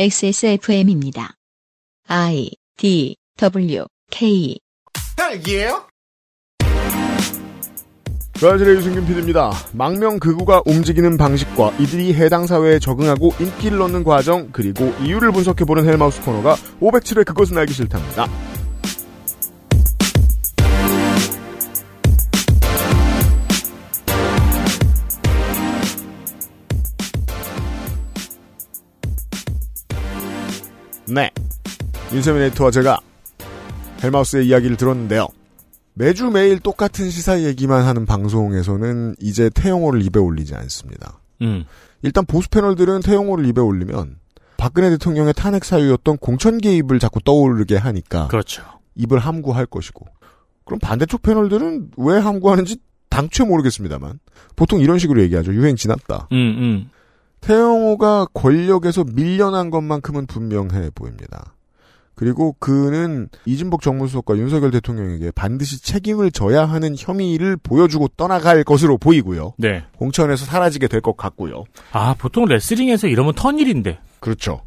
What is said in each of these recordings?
XSFM입니다. I D W K 딸기예요? 브라질의 유승균 PD입니다. 망명 극우가 움직이는 방식과 이들이 해당 사회에 적응하고 인기를 얻는 과정 그리고 이유를 분석해보는 헬마우스 코너가 507회 그것은 알기 싫답니다. 네. 윤세민 에디터와 제가 헬마우스의 이야기를 들었는데요. 매주 매일 똑같은 시사 얘기만 하는 방송에서는 이제 태영호를 입에 올리지 않습니다. 음. 일단 보수 패널들은 태영호를 입에 올리면 박근혜 대통령의 탄핵 사유였던 공천 개입을 자꾸 떠오르게 하니까 그렇죠. 입을 함구할 것이고 그럼 반대쪽 패널들은 왜 함구하는지 당최 모르겠습니다만 보통 이런 식으로 얘기하죠. 유행 지났다. 음, 음. 태영호가 권력에서 밀려난 것만큼은 분명해 보입니다. 그리고 그는 이진복 정무수석과 윤석열 대통령에게 반드시 책임을 져야 하는 혐의를 보여주고 떠나갈 것으로 보이고요. 네. 공천에서 사라지게 될 것 같고요. 아, 보통 레슬링에서 이러면 턴일인데. 그렇죠.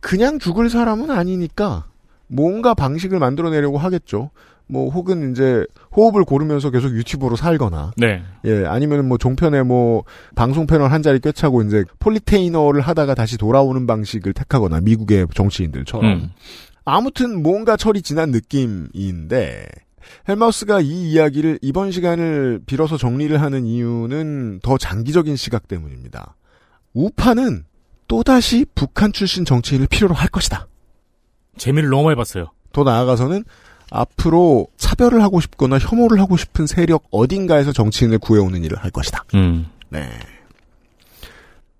그냥 죽을 사람은 아니니까 뭔가 방식을 만들어내려고 하겠죠. 뭐 혹은 이제 호흡을 고르면서 계속 유튜브로 살거나 네. 예 아니면 뭐 종편에 뭐 방송 패널 한 자리 꿰차고 이제 폴리테이너를 하다가 다시 돌아오는 방식을 택하거나 미국의 정치인들처럼 음. 아무튼 뭔가 철이 지난 느낌인데 헬마우스가 이 이야기를 이번 시간을 빌어서 정리를 하는 이유는 더 장기적인 시각 때문입니다. 우파는 또다시 북한 출신 정치인을 필요로 할 것이다. 재미를 너무 많이 봤어요. 더 나아가서는 앞으로 차별을 하고 싶거나 혐오를 하고 싶은 세력 어딘가에서 정치인을 구해오는 일을 할 것이다. 음. 네.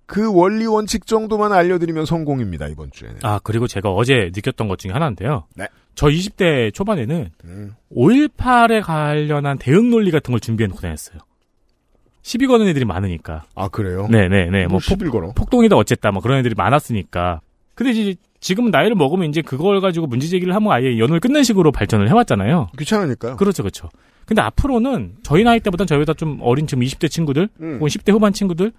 그 원리 원칙 정도만 알려드리면 성공입니다, 이번 주에는. 아, 그리고 제가 어제 느꼈던 것 중에 하나인데요. 네. 저 20대 초반에는 음. 5.18에 관련한 대응 논리 같은 걸 준비해놓고 다녔어요. 시비 거는 애들이 많으니까. 아, 그래요? 네네네. 뭐뭐 폭, 10일 걸어. 폭동이다 어쨌다 뭐 그런 애들이 많았으니까. 근데 이제 지금 나이를 먹으면 이제 그걸 가지고 문제 제기를 하면 아예 연을 끝낸 식으로 발전을 해왔잖아요. 귀찮으니까요. 그렇죠, 그렇죠. 근데 앞으로는 저희 나이 때보다 저희보다 좀 어린 지금 20대 친구들, 음. 혹은 10대 후반 친구들은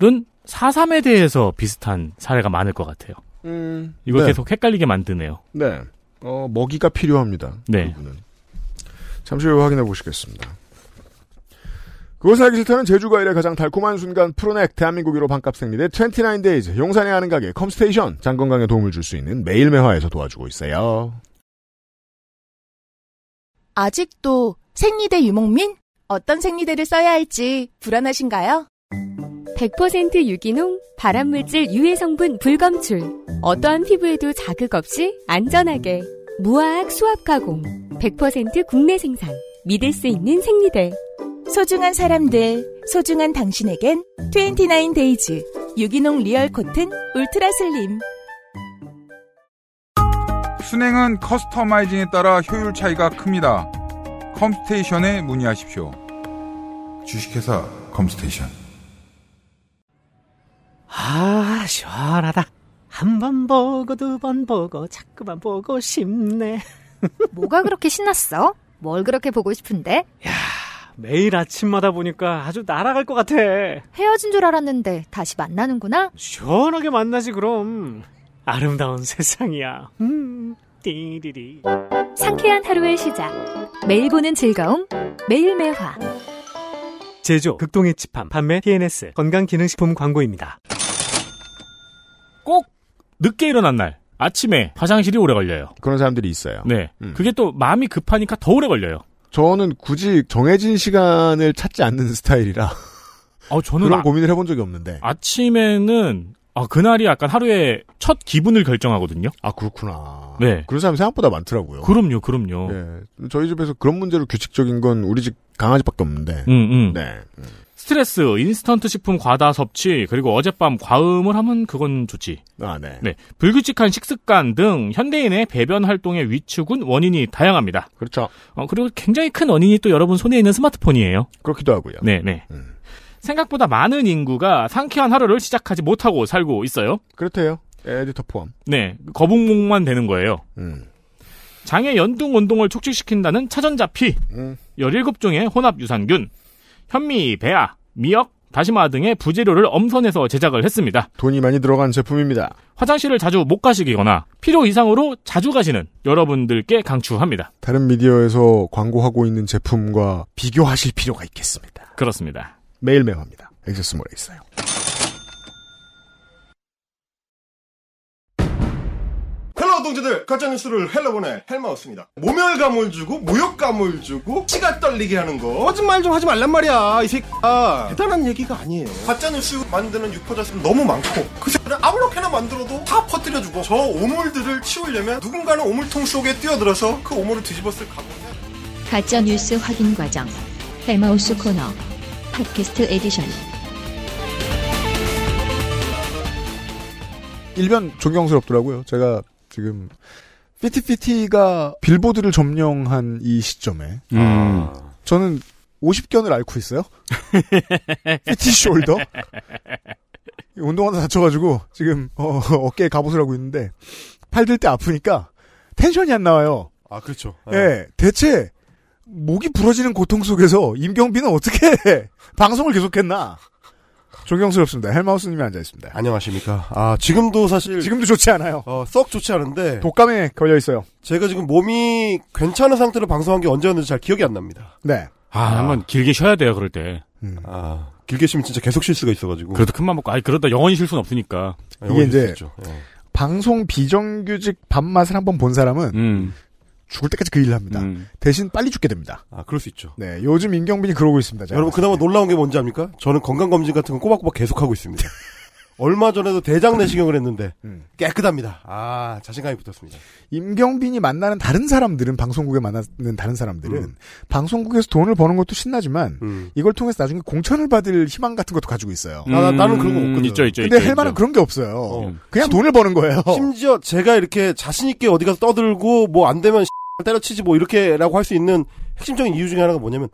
4.3에 대해서 비슷한 사례가 많을 것 같아요. 음, 이걸 네. 계속 헷갈리게 만드네요. 네. 어, 먹이가 필요합니다. 네. 잠시 후에 확인해 보시겠습니다. 그것을 알기 싫다는 제주과일의 가장 달콤한 순간 프로넥 대한민국 1호 반값 생리대 29데이즈 용산에 하는 가게 컴스테이션 장건강에 도움을 줄 수 있는 매일 매화에서 도와주고 있어요. 아직도 생리대 유목민? 어떤 생리대를 써야 할지 불안하신가요? 100% 유기농, 발암물질 유해 성분 불검출. 어떠한 피부에도 자극 없이 안전하게. 무화학 수압 가공. 100% 국내 생산. 믿을 수 있는 생리대. 소중한 사람들, 소중한 당신에겐 29데이즈 유기농 real cotton ultra slim. 순행은 커스터마이징에 따라 효율 차이가 큽니다. 컴스테이션에 문의하십시오. 주식회사 컴스테이션. 아, 시원하다. 한 번 보고 두 번 보고 자꾸만 보고 싶네. 뭐가 그렇게 신났어? 뭘 그렇게 보고 싶은데? 매일 아침마다 보니까 아주 날아갈 것 같아. 헤어진 줄 알았는데 다시 만나는구나? 시원하게 만나지 그럼. 아름다운 세상이야. 음, 띠리리. 상쾌한 하루의 시작. 매일 보는 즐거움. 매일 매화. 제조 극동의 집함 판매 TNS 건강기능식품 광고입니다. 꼭 늦게 일어난 날 아침에 화장실이 오래 걸려요. 그런 사람들이 있어요. 네. 음. 그게 또 마음이 급하니까 더 오래 걸려요. 저는 굳이 정해진 시간을 찾지 않는 스타일이라 어, 저는 그런 아, 고민을 해본 적이 없는데. 아침에는 아, 그날이 약간 하루의 첫 기분을 결정하거든요. 아 그렇구나. 네. 그런 사람이 생각보다 많더라고요. 그럼요, 그럼요. 예. 저희 집에서 그런 문제로 규칙적인 건 우리 집 강아지밖에 없는데. 음, 음. 네. 스트레스, 인스턴트 식품 과다 섭취, 그리고 어젯밤 과음을 하면 그건 좋지. 아, 네. 네. 불규칙한 식습관 등 현대인의 배변 활동의 위축은 원인이 다양합니다. 그렇죠. 어, 그리고 굉장히 큰 원인이 또 여러분 손에 있는 스마트폰이에요. 그렇기도 하고요. 네, 네. 음. 생각보다 많은 인구가 상쾌한 하루를 시작하지 못하고 살고 있어요. 그렇대요. 에디터 포함. 네. 거북목만 되는 거예요. 음. 장의 연등 운동을 촉진시킨다는 차전자피, 음. 17종의 혼합 유산균, 현미, 배아, 미역, 다시마 등의 부재료를 엄선해서 제작을 했습니다. 돈이 많이 들어간 제품입니다. 화장실을 자주 못 가시거나 필요 이상으로 자주 가시는 여러분들께 강추합니다. 다른 미디어에서 광고하고 있는 제품과 비교하실 필요가 있겠습니다. 그렇습니다. 매일 매화입니다. XS몰에 있어요. Hello 동지들 가짜뉴스를 hell로 보내 헬마우스입니다 모멸감을 주고 모욕감을 주고 치가 떨리게 하는 거 거짓말 좀 하지 말란 말이야 이 새끼야 대단한 얘기가 아니에요 가짜뉴스 만드는 유포자수는 너무 많고 그 새끼를 아무렇게나 만들어도 다 퍼뜨려주고 저 오물들을 치우려면 누군가는 오물통 속에 뛰어들어서 그 오물을 뒤집어쓸 각오야 가짜 뉴스 확인 과정. 헬마우스 코너. podcast edition. 일면 존경스럽더라고요. 제가 지금 피프티피프티가 빌보드를 점령한 이 시점에 음. 저는 오십견을 앓고 있어요. fifty shoulder. 운동하다 다쳐가지고 지금 어, 어깨에 갑옷을 하고 있는데 팔 들 때 아프니까 텐션이 안 나와요. 아 그렇죠 예, 대체 목이 부러지는 고통 속에서 임경빈은 어떻게 방송을 계속했나? 존경스럽습니다. 헬마우스님이 앉아 있습니다. 안녕하십니까 아 지금도 사실 지금도 좋지 않아요. 어, 썩 좋지 않은데 독감에 걸려 있어요. 제가 지금 몸이 괜찮은 상태로 방송한 게 언제였는지 잘 기억이 안 납니다 네. 아, 한번 길게 쉬어야 돼요, 그럴 때. 음. 아 길게 쉬면 진짜 계속 쉴 수가 있어가지고 그래도 큰맘 먹고, 아니, 그러다 영원히 쉴 수는 없으니까. 아, 이게 이제. 예. 방송 비정규직 밥맛을 한번 본 사람은 음. 죽을 때까지 그 일을 합니다. 음. 대신 빨리 죽게 됩니다. 아 그럴 수 있죠 네, 요즘 임경빈이 그러고 있습니다. 여러분 그나마 놀라운 게 뭔지 압니까? 저는 건강검진 같은 거 꼬박꼬박 계속하고 있습니다. 얼마 전에도 대장 내시경을 했는데 음. 깨끗합니다. 아 자신감이 붙었습니다. 임경빈이 만나는 다른 사람들은 방송국에 만나는 다른 사람들은 음. 방송국에서 돈을 버는 것도 신나지만 음. 이걸 통해서 나중에 공천을 받을 희망 같은 것도 가지고 있어요. 아, 나- 나는 그런 거 음, 없거든. 있죠, 있죠. 근데 있죠, 헬마는 있죠. 그런 게 없어요. 어. 그냥 심- 돈을 버는 거예요. 심지어 제가 이렇게 자신 있게 어디 가서 떠들고 뭐 안 되면 때려치지 뭐 이렇게라고 할 수 있는 핵심적인 이유 중에 하나가 뭐냐면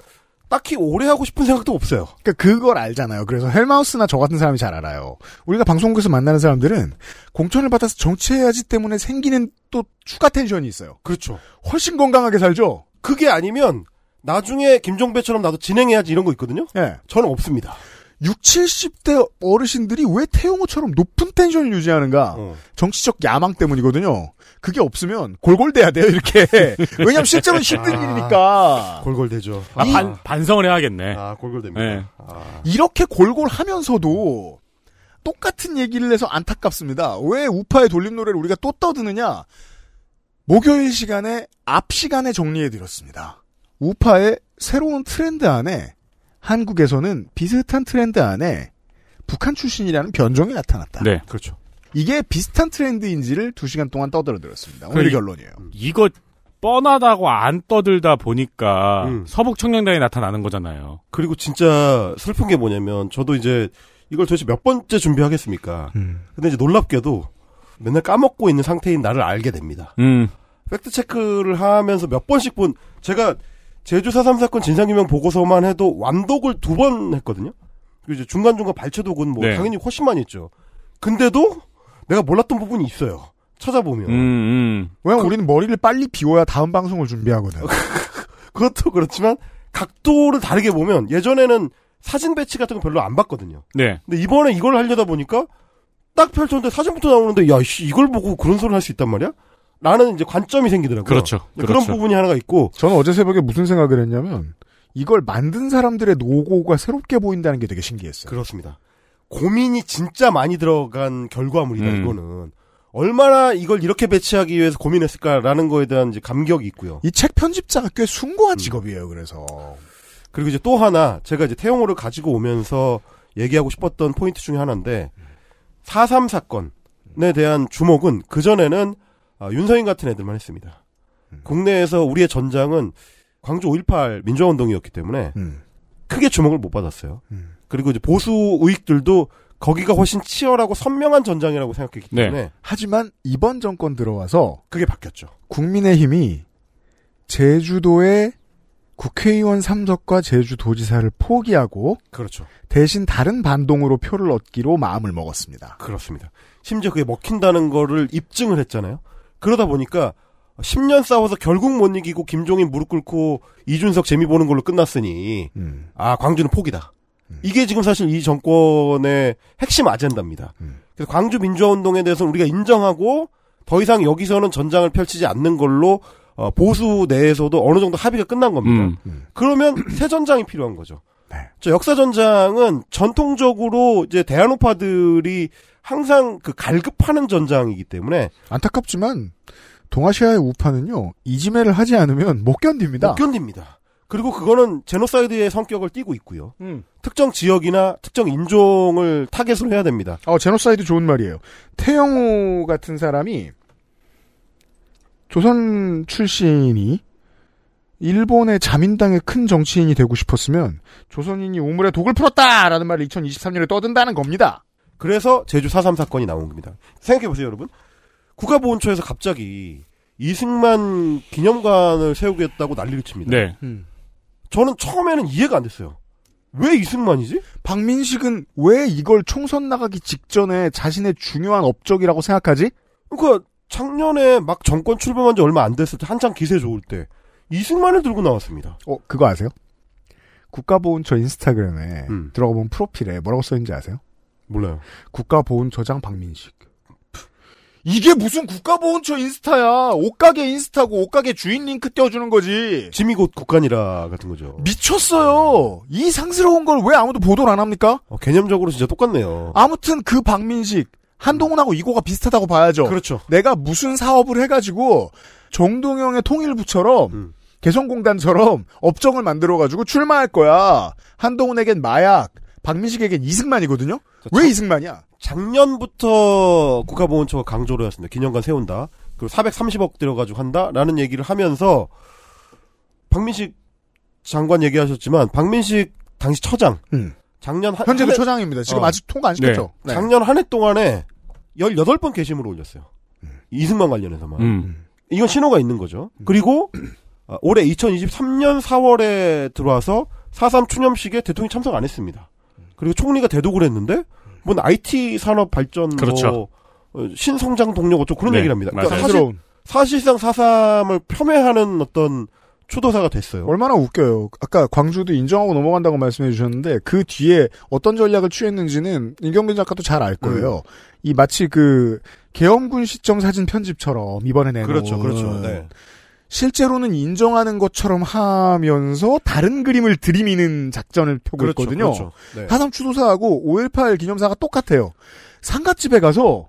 딱히 오래 하고 싶은 생각도 없어요. 그러니까 그걸 알잖아요. 그래서 헬마우스나 저 같은 사람이 잘 알아요. 우리가 방송국에서 만나는 사람들은 공천을 받아서 정치해야지 때문에 생기는 또 추가 텐션이 있어요. 그렇죠. 훨씬 건강하게 살죠. 그게 아니면 나중에 김종배처럼 나도 진행해야지 이런 거 있거든요. 예. 저는 없습니다. 6, 70대 어르신들이 왜 태용호처럼 높은 텐션을 유지하는가? 어. 정치적 야망 때문이거든요. 그게 없으면 골골대야 돼요, 이렇게. 왜냐면 실제로는 힘든 아. 일이니까. 골골대죠. 아, 반, 반성을 해야겠네. 아 골골됩니다. 네. 아. 이렇게 골골 하면서도 똑같은 얘기를 해서 안타깝습니다. 왜 우파의 돌림 노래를 우리가 또 떠드느냐? 목요일 시간에 앞 시간에 정리해 드렸습니다. 우파의 새로운 트렌드 안에 한국에서는 비슷한 트렌드 안에 북한 출신이라는 변종이 나타났다. 네. 그렇죠. 이게 비슷한 트렌드인지를 두 시간 동안 떠들어 드렸습니다. 오늘 그래, 결론이에요. 이거 뻔하다고 안 떠들다 보니까 음. 서북 청년단이 나타나는 거잖아요. 그리고 진짜 슬픈 게 뭐냐면 저도 이제 이걸 도대체 몇 번째 준비하겠습니까? 음. 근데 이제 놀랍게도 맨날 까먹고 있는 상태인 나를 알게 됩니다. 음. fact check를 하면서 몇 번씩 본 제가 제주 4.3 사건 진상규명 보고서만 해도 완독을 두 번 했거든요. 그리고 이제 중간중간 발췌독은 뭐 네. 당연히 훨씬 많이 했죠. 근데도 내가 몰랐던 부분이 있어요. 찾아보면. 음, 음. 왜냐면 우리는 머리를 빨리 비워야 다음 방송을 준비하거든. 그것도 그렇지만 각도를 다르게 보면 예전에는 사진 배치 같은 거 별로 안 봤거든요. 네. 근데 이번에 이걸 하려다 보니까 딱 펼쳤는데 사진부터 나오는데 야, 씨, 이걸 보고 그런 소리를 할 수 있단 말이야? 라는 이제 관점이 생기더라고요. 그렇죠. 그런 그렇죠. 부분이 하나가 있고 저는 어제 새벽에 무슨 생각을 했냐면 이걸 만든 사람들의 노고가 새롭게 보인다는 게 되게 신기했어요. 그렇습니다. 고민이 진짜 많이 들어간 결과물이다 음. 이거는 얼마나 이걸 이렇게 배치하기 위해서 고민했을까라는 거에 대한 이제 감격이 있고요. 이 책 편집자가 꽤 숭고한 직업이에요. 그래서 그리고 이제 또 하나 제가 이제 태용호를 가지고 오면서 얘기하고 싶었던 포인트 중에 하나인데 4.3 사건에 대한 주목은 그 전에는 아, 윤서인 같은 애들만 했습니다. 국내에서 우리의 전장은 광주 5.18 민주화운동이었기 때문에 음. 크게 주목을 못 받았어요. 음. 그리고 이제 보수 우익들도 거기가 훨씬 치열하고 선명한 전장이라고 생각했기 네. 때문에 하지만 이번 정권 들어와서 그게 바뀌었죠. 국민의힘이 제주도의 국회의원 3석과 제주도지사를 포기하고 그렇죠. 대신 다른 반동으로 표를 얻기로 마음을 먹었습니다. 그렇습니다. 심지어 그게 먹힌다는 거를 입증을 했잖아요. 그러다 보니까 10년 싸워서 결국 못 이기고 김종인 무릎 꿇고 이준석 재미 보는 걸로 끝났으니 음. 아 광주는 포기다. 이게 지금 사실 이 정권의 핵심 아젠다입니다. 그래서 광주 민주화 운동에 대해서는 우리가 인정하고 더 이상 여기서는 전장을 펼치지 않는 걸로 어, 보수 내에서도 어느 정도 합의가 끝난 겁니다. 음. 그러면 새 전장이 필요한 거죠. 네. 저 역사 전장은 전통적으로 이제 대안우파들이 항상 그 갈급하는 전장이기 때문에 안타깝지만 동아시아의 우파는요 이지매를 하지 않으면 못 견딥니다. 못 견딥니다. 그리고 그거는 제노사이드의 성격을 띠고 있고요. 음. 특정 지역이나 특정 인종을 타겟으로 해야 됩니다. 어 제노사이드 좋은 말이에요. 태영호 같은 사람이 조선 출신이 일본의 자민당의 큰 정치인이 되고 싶었으면 조선인이 우물에 독을 풀었다라는 말을 2023년에 떠든다는 겁니다. 그래서 제주 4.3 사건이 나온 겁니다. 생각해보세요, 여러분. 국가보훈처에서 갑자기 이승만 기념관을 세우겠다고 난리를 칩니다. 네. 저는 처음에는 이해가 안 됐어요. 왜 이승만이지? 박민식은 왜 이걸 총선 나가기 직전에 자신의 중요한 업적이라고 생각하지? 그러니까 작년에 막 정권 출범한 지 얼마 안 됐을 때 한창 기세 좋을 때 이승만을 들고 나왔습니다. 어 그거 아세요? 국가보훈처 인스타그램에 음. 들어가 보면 프로필에 뭐라고 써있는지 아세요? 몰라요. 국가보훈처장 박민식. 이게 무슨 국가보훈처 인스타야? 옷가게 인스타고 옷가게 주인 링크 떼어주는 거지. 짐이 곧 국간이라 같은 거죠. 미쳤어요. 이 상스러운 걸 왜 아무도 보도를 안 합니까? 어, 개념적으로 진짜 똑같네요. 아무튼 그 박민식 한동훈하고 이거가 비슷하다고 봐야죠. 그렇죠. 내가 무슨 사업을 해가지고 정동영의 통일부처럼 음. 개성공단처럼 업종을 만들어가지고 출마할 거야. 한동훈에겐 마약, 박민식에겐 이승만이거든요. 왜 이승만이야? 작년부터 국가보훈처가 강조를 했습니다. 기념관 세운다. 그리고 430억 들여가지고 한다라는 얘기를 하면서 박민식 장관 얘기하셨지만 박민식 당시 처장 음. 작년 한, 현재도 한 해- 처장입니다. 지금 어. 아직 통과 안 시켰죠. 네. 작년 한 해 동안에 18번 게시물을 올렸어요. 이승만 관련해서만. 음. 이건 신호가 있는 거죠. 그리고 아, 올해 2023년 4월에 들어와서 4.3 추념식에 대통령이 참석 안 했습니다. 그리고 총리가 대독을 했는데 뭔 IT 산업 발전 그렇죠. 뭐 어, 신성장 동력 어쩌고 그런 네, 얘기를 합니다. 그러니까. 사실. 사실상 4.3을 폄훼하는 어떤 초도사가 됐어요. 얼마나 웃겨요. 아까 광주도 인정하고 넘어간다고 말씀해 주셨는데 그 뒤에 어떤 전략을 취했는지는 임경빈 작가도 잘 알 거예요. 음. 이 마치 그 계엄군 시점 사진 편집처럼 이번에 내놓은 그렇죠, 그렇죠. 네. 실제로는 인정하는 것처럼 하면서 다른 그림을 들이미는 작전을 펴고 그렇죠, 있거든요. 그렇죠. 네. 사삼 추도사하고 5.18 기념사가 똑같아요. 상가집에 가서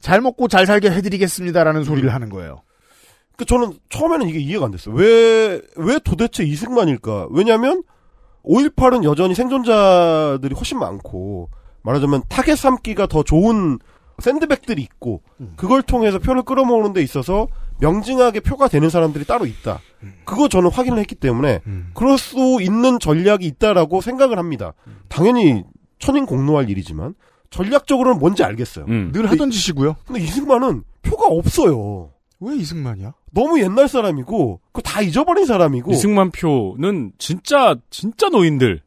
잘 먹고 잘 살게 해드리겠습니다라는 소리를 하는 거예요. 그 저는 처음에는 이게 이해가 안 됐어요. 왜, 왜 도대체 이승만일까? 왜냐면, 5.18은 여전히 생존자들이 훨씬 많고, 말하자면 타겟 삼기가 더 좋은 샌드백들이 있고, 그걸 통해서 표를 끌어모으는 데 있어서 명징하게 표가 되는 사람들이 따로 있다. 그거 저는 확인을 했기 때문에, 그럴 수 있는 전략이 있다라고 생각을 합니다. 당연히 천인 공노할 일이지만, 전략적으로는 뭔지 알겠어요. 음. 늘 하던 짓이고요. 근데 이승만은 표가 없어요. 왜 이승만이야? 너무 옛날 사람이고 그거 다 잊어버린 사람이고 이승만 표는 진짜 진짜 노인들.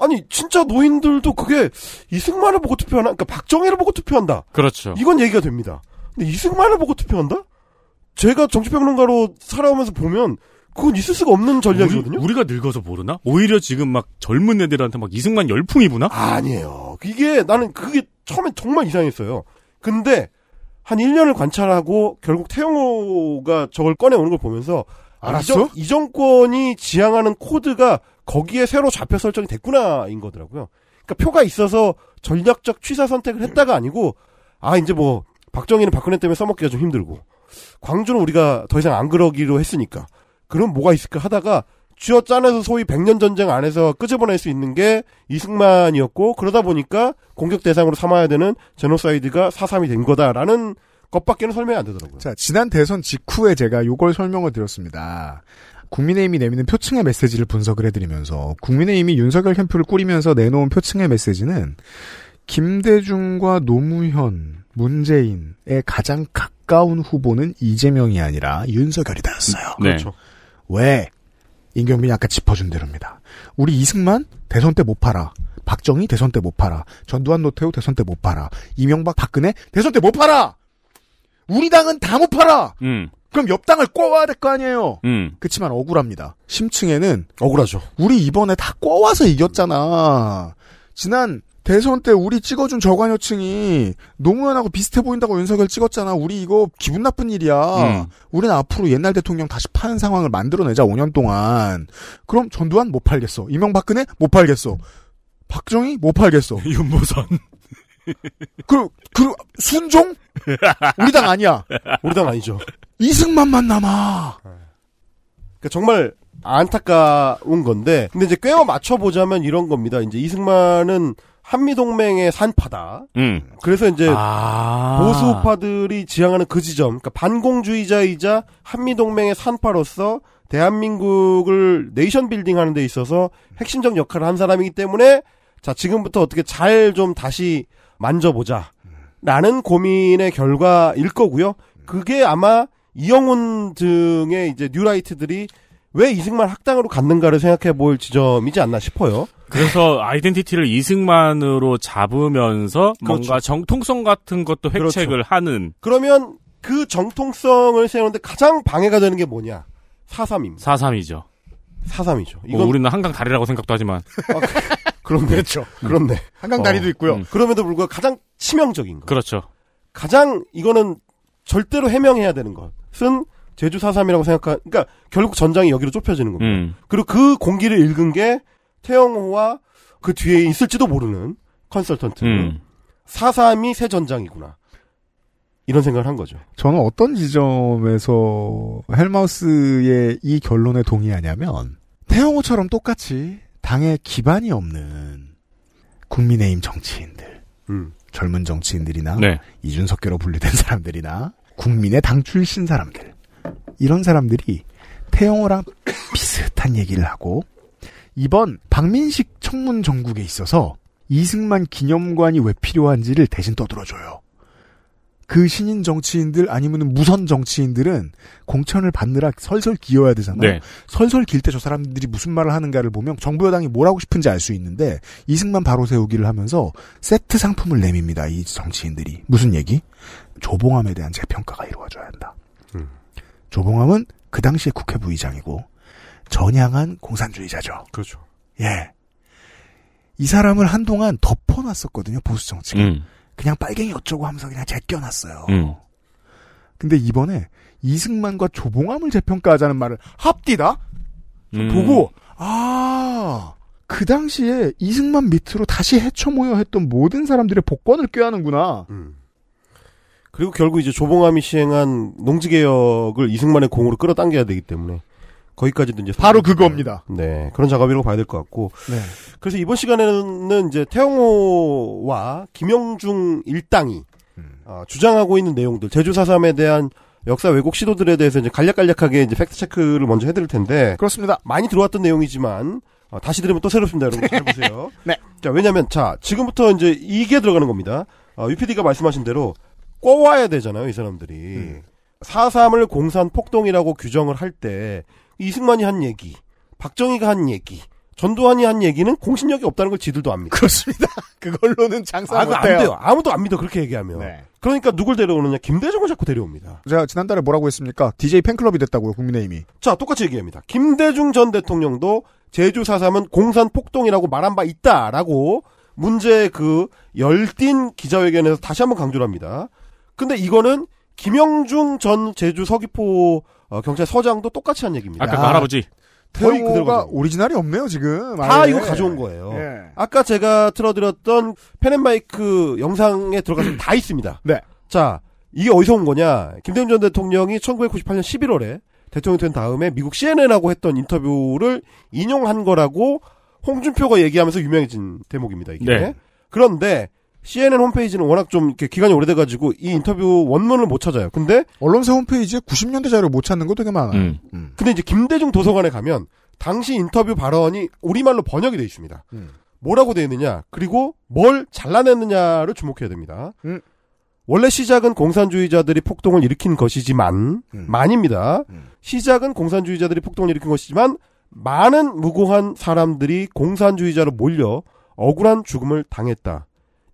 아니 진짜 노인들도 그게 이승만을 보고 투표하나? 그러니까 박정희를 보고 투표한다. 그렇죠. 이건 얘기가 됩니다. 근데 이승만을 보고 투표한다? 제가 정치평론가로 살아오면서 보면 그건 있을 수가 없는 전략이거든요. 우리, 가 늙어서 모르나? 오히려 지금 막 젊은 애들한테 막 이승만 열풍이 부나? 아니에요. 이게 나는 그게 처음에 정말 이상했어요. 근데 한 1년을 관찰하고 결국 태영호가 저걸 꺼내오는 걸 보면서 아, 알았어? 이, 정, 이 정 권이 지향하는 코드가 거기에 새로 잡혀 설정이 됐구나인 거더라고요. 그러니까 표가 있어서 전략적 취사 선택을 했다가 아니고 아 이제 뭐 박정희는 박근혜 때문에 써먹기가 좀 힘들고 광주는 우리가 더 이상 안 그러기로 했으니까 그럼 뭐가 있을까 하다가 쥐어 짜내서 소위 백년 전쟁 안에서 끄집어낼 수 있는 게 이승만이었고 그러다 보니까 공격 대상으로 삼아야 되는 제노사이드가 4.3이 된 거다라는 것밖에는 설명이 안 되더라고요. 자, 지난 대선 직후에 제가 요걸 설명을 드렸습니다. 국민의힘이 내미는 표층의 메시지를 분석을 해드리면서 국민의힘이 윤석열 캠프를 꾸리면서 내놓은 표층의 메시지는 김대중과 노무현, 문재인의 가장 가까운 후보는 이재명이 아니라 윤석열이다였어요. 네. 그렇죠. 왜? 임경빈이 아까 짚어준 대로입니다. 우리 이승만 대선 때 못 팔아. 박정희 대선 때 못 팔아. 전두환 노태우 대선 때 못 팔아. 이명박 박근혜 대선 때 못 팔아. 우리 당은 다 못 팔아. 음. 그럼 옆 당을 꿔와야 될 거 아니에요. 음. 그치만 억울합니다. 심층에는 억울하죠. 우리 이번에 다 꿔와서 이겼잖아. 지난 대선 때 우리 찍어준 저관여층이 노무현하고 비슷해 보인다고 윤석열 찍었잖아. 우리 이거 기분 나쁜 일이야. 음. 우리는 앞으로 옛날 대통령 다시 파는 상황을 만들어내자 5년 동안. 그럼 전두환 못 팔겠어. 이명박근혜 못 팔겠어. 박정희 못 팔겠어. 윤보선. 그, 그, 순종? 우리 당 아니야. 우리 당 아니죠. 이승만만 남아. 그러니까 정말 안타까운 건데, 근데 이제 꿰어 맞춰 보자면 이런 겁니다. 이제 이승만은 한미동맹의 산파다. 음. 그래서 이제 아. 보수파들이 지향하는 그 지점, 그러니까 반공주의자이자 한미동맹의 산파로서 대한민국을 네이션 빌딩하는 데 있어서 핵심적 역할을 한 사람이기 때문에 자 지금부터 어떻게 잘 좀 다시 만져보자. 라는 고민의 결과일 거고요. 그게 아마 이영훈 등의 이제 뉴라이트들이 왜 이승만 학당으로 갔는가를 생각해 볼 지점이지 않나 싶어요. 그래서 아이덴티티를 이승만으로 잡으면서 뭔가 정통성 같은 것도 획책을 하는 그러면 그 정통성을 세우는데 가장 방해가 되는 게 뭐냐? 4.3입니다. 4.3이죠. 4.3이죠. 뭐 우리는 한강 다리라고 생각도 하지만. 그렇네. 그렇죠. 그렇네. 한강 다리도 있고요. 음. 그럼에도 불구하고 가장 치명적인 거. 그렇죠. 가장 이거는 절대로 해명해야 되는 것은 제주 4.3이라고 생각한, 그러니까 결국 전장이 여기로 좁혀지는 겁니다. 음. 그리고 그 공기를 읽은 게 태영호와 그 뒤에 있을지도 모르는 컨설턴트. 음. 4.3이 새 전장이구나. 이런 생각을 한 거죠. 저는 어떤 지점에서 헬마우스의 이 결론에 동의하냐면 태영호처럼 똑같이 당에 기반이 없는 국민의힘 정치인들, 음. 젊은 정치인들이나 네. 이준석계로 분류된 사람들이나 국민의 당 출신 사람들 이런 사람들이 태영호랑 비슷한 얘기를 하고 이번 박민식 청문 정국에 있어서 이승만 기념관이 왜 필요한지를 대신 떠들어줘요. 그 신인 정치인들 아니면 무선 정치인들은 공천을 받느라 설설 기어야 되잖아요. 네. 설설 길 때 저 사람들이 무슨 말을 하는가를 보면 정부 여당이 뭘 하고 싶은지 알 수 있는데 이승만 바로 세우기를 하면서 세트 상품을 내밉니다. 이 정치인들이 무슨 얘기? 조봉암에 대한 재평가가 이루어져야 한다. 음. 조봉암은 그 당시에 국회 부의장이고 전향한 공산주의자죠. 그렇죠. 예. 이 사람을 한동안 덮어놨었거든요. 보수 정치가. 음. 그냥 빨갱이 어쩌고 하면서 그냥 제껴놨어요. 음. 근데 이번에 이승만과 조봉암을 재평가하자는 말을 합디다 음. 보고 아. 그 당시에 이승만 밑으로 다시 헤쳐 모여 했던 모든 사람들의 복권을 꾀하는구나. 음. 그리고 결국 이제 조봉암이 시행한 농지개혁을 이승만의 공으로 끌어당겨야 되기 때문에 거기까지도 이제 바로 그겁니다. 네 그런 작업이라고 봐야 될 것 같고 네. 그래서 이번 시간에는 이제 태영호와 김영중 일당이 어, 주장하고 있는 내용들 제주 4.3에 대한 역사 왜곡 시도들에 대해서 이제 간략간략하게 이제 팩트 체크를 먼저 해드릴 텐데 그렇습니다. 많이 들어왔던 내용이지만 어, 다시 들으면 또 새롭습니다, 여러분. 잘 보세요. 네. 자, 왜냐면, 자, 지금부터 이제 이게 들어가는 겁니다. 어, UPD가 말씀하신 대로 꿔와야 되잖아요, 이 사람들이. 4.3을 공산 폭동이라고 규정을 할 때, 이승만이 한 얘기, 박정희가 한 얘기, 전두환이 한 얘기는 공신력이 없다는 걸 지들도 압니다. 그렇습니다. 그걸로는 장사 아, 못해요. 돼요. 아무도 안 믿어, 그렇게 얘기하면. 네. 그러니까 누굴 데려오느냐, 김대중을 자꾸 데려옵니다. 제가 지난달에 뭐라고 했습니까? DJ 팬클럽이 됐다고요, 국민의힘이. 자, 똑같이 얘기합니다. 김대중 전 대통령도 제주 4.3은 공산 폭동이라고 말한 바 있다라고 문제 그 열띤 기자회견에서 다시 한번 강조를 합니다. 근데 이거는 김영중 전 제주 서귀포 어, 경찰서장도 똑같이 한 얘기입니다. 아까 그 할아버지. 거의 그대로 태호가 오리지널이 없네요, 지금. 다 아예. 이거 가져온 거예요. 예. 아까 제가 틀어드렸던 펜앤마이크 영상에 들어가서 다 있습니다. 네. 자, 이게 어디서 온 거냐? 김대중 전 대통령이 1998년 11월에 대통령이 된 다음에 미국 CNN하고 했던 인터뷰를 인용한 거라고 홍준표가 얘기하면서 유명해진 대목입니다, 이게. 네. 그런데 CNN 홈페이지는 워낙 좀 이렇게 기간이 오래돼가지고 이 인터뷰 원문을 못 찾아요. 근데 언론사 홈페이지에 90년대 자료 못 찾는 거 되게 많아요. 음. 음. 근데 이제 김대중 도서관에 가면 당시 인터뷰 발언이 우리말로 번역이 돼 있습니다. 음. 뭐라고 돼 있느냐, 그리고 뭘 잘라냈느냐를 주목해야 됩니다. 음. 원래 시작은 공산주의자들이 폭동을 일으킨 것이지만, 음. 만입니다. 음. 시작은 공산주의자들이 폭동을 일으킨 것이지만, 많은 무고한 사람들이 공산주의자로 몰려 억울한 죽음을 당했다.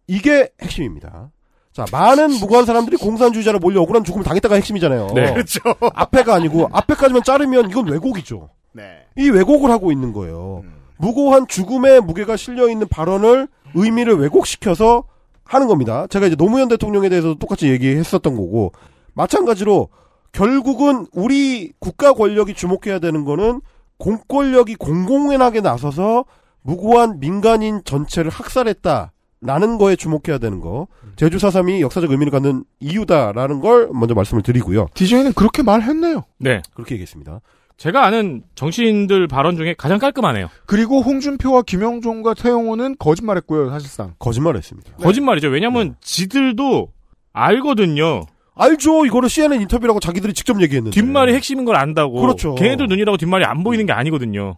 이게 핵심입니다. 자, 많은 무고한 사람들이 공산주의자로 몰려 억울한 죽음을 당했다가 핵심이잖아요. 네. 그렇죠. 앞에가 아니고 앞에까지만 자르면 이건 왜곡이죠. 네. 이 왜곡을 하고 있는 거예요. 음. 무고한 죽음의 무게가 실려 있는 발언을 의미를 왜곡시켜서 하는 겁니다. 제가 이제 노무현 대통령에 대해서도 똑같이 얘기했었던 거고 마찬가지로 결국은 우리 국가 권력이 주목해야 되는 거는 공권력이 공공연하게 나서서 무고한 민간인 전체를 학살했다 라는 거에 주목해야 되는 거. 제주 4.3이 역사적 의미를 갖는 이유다라는 걸 먼저 말씀을 드리고요. DJ는 그렇게 말했네요. 네. 그렇게 얘기했습니다. 제가 아는 정치인들 발언 중에 가장 깔끔하네요. 그리고 홍준표와 김영종과 태영호는 거짓말했고요, 사실상. 거짓말했습니다. 거짓말이죠. 왜냐면 지들도 알거든요. 알죠. 이거를 CNN 인터뷰라고 자기들이 직접 얘기했는데. 뒷말이 핵심인 걸 안다고. 그렇죠. 걔네들 눈이라고 뒷말이 안 보이는 게 아니거든요.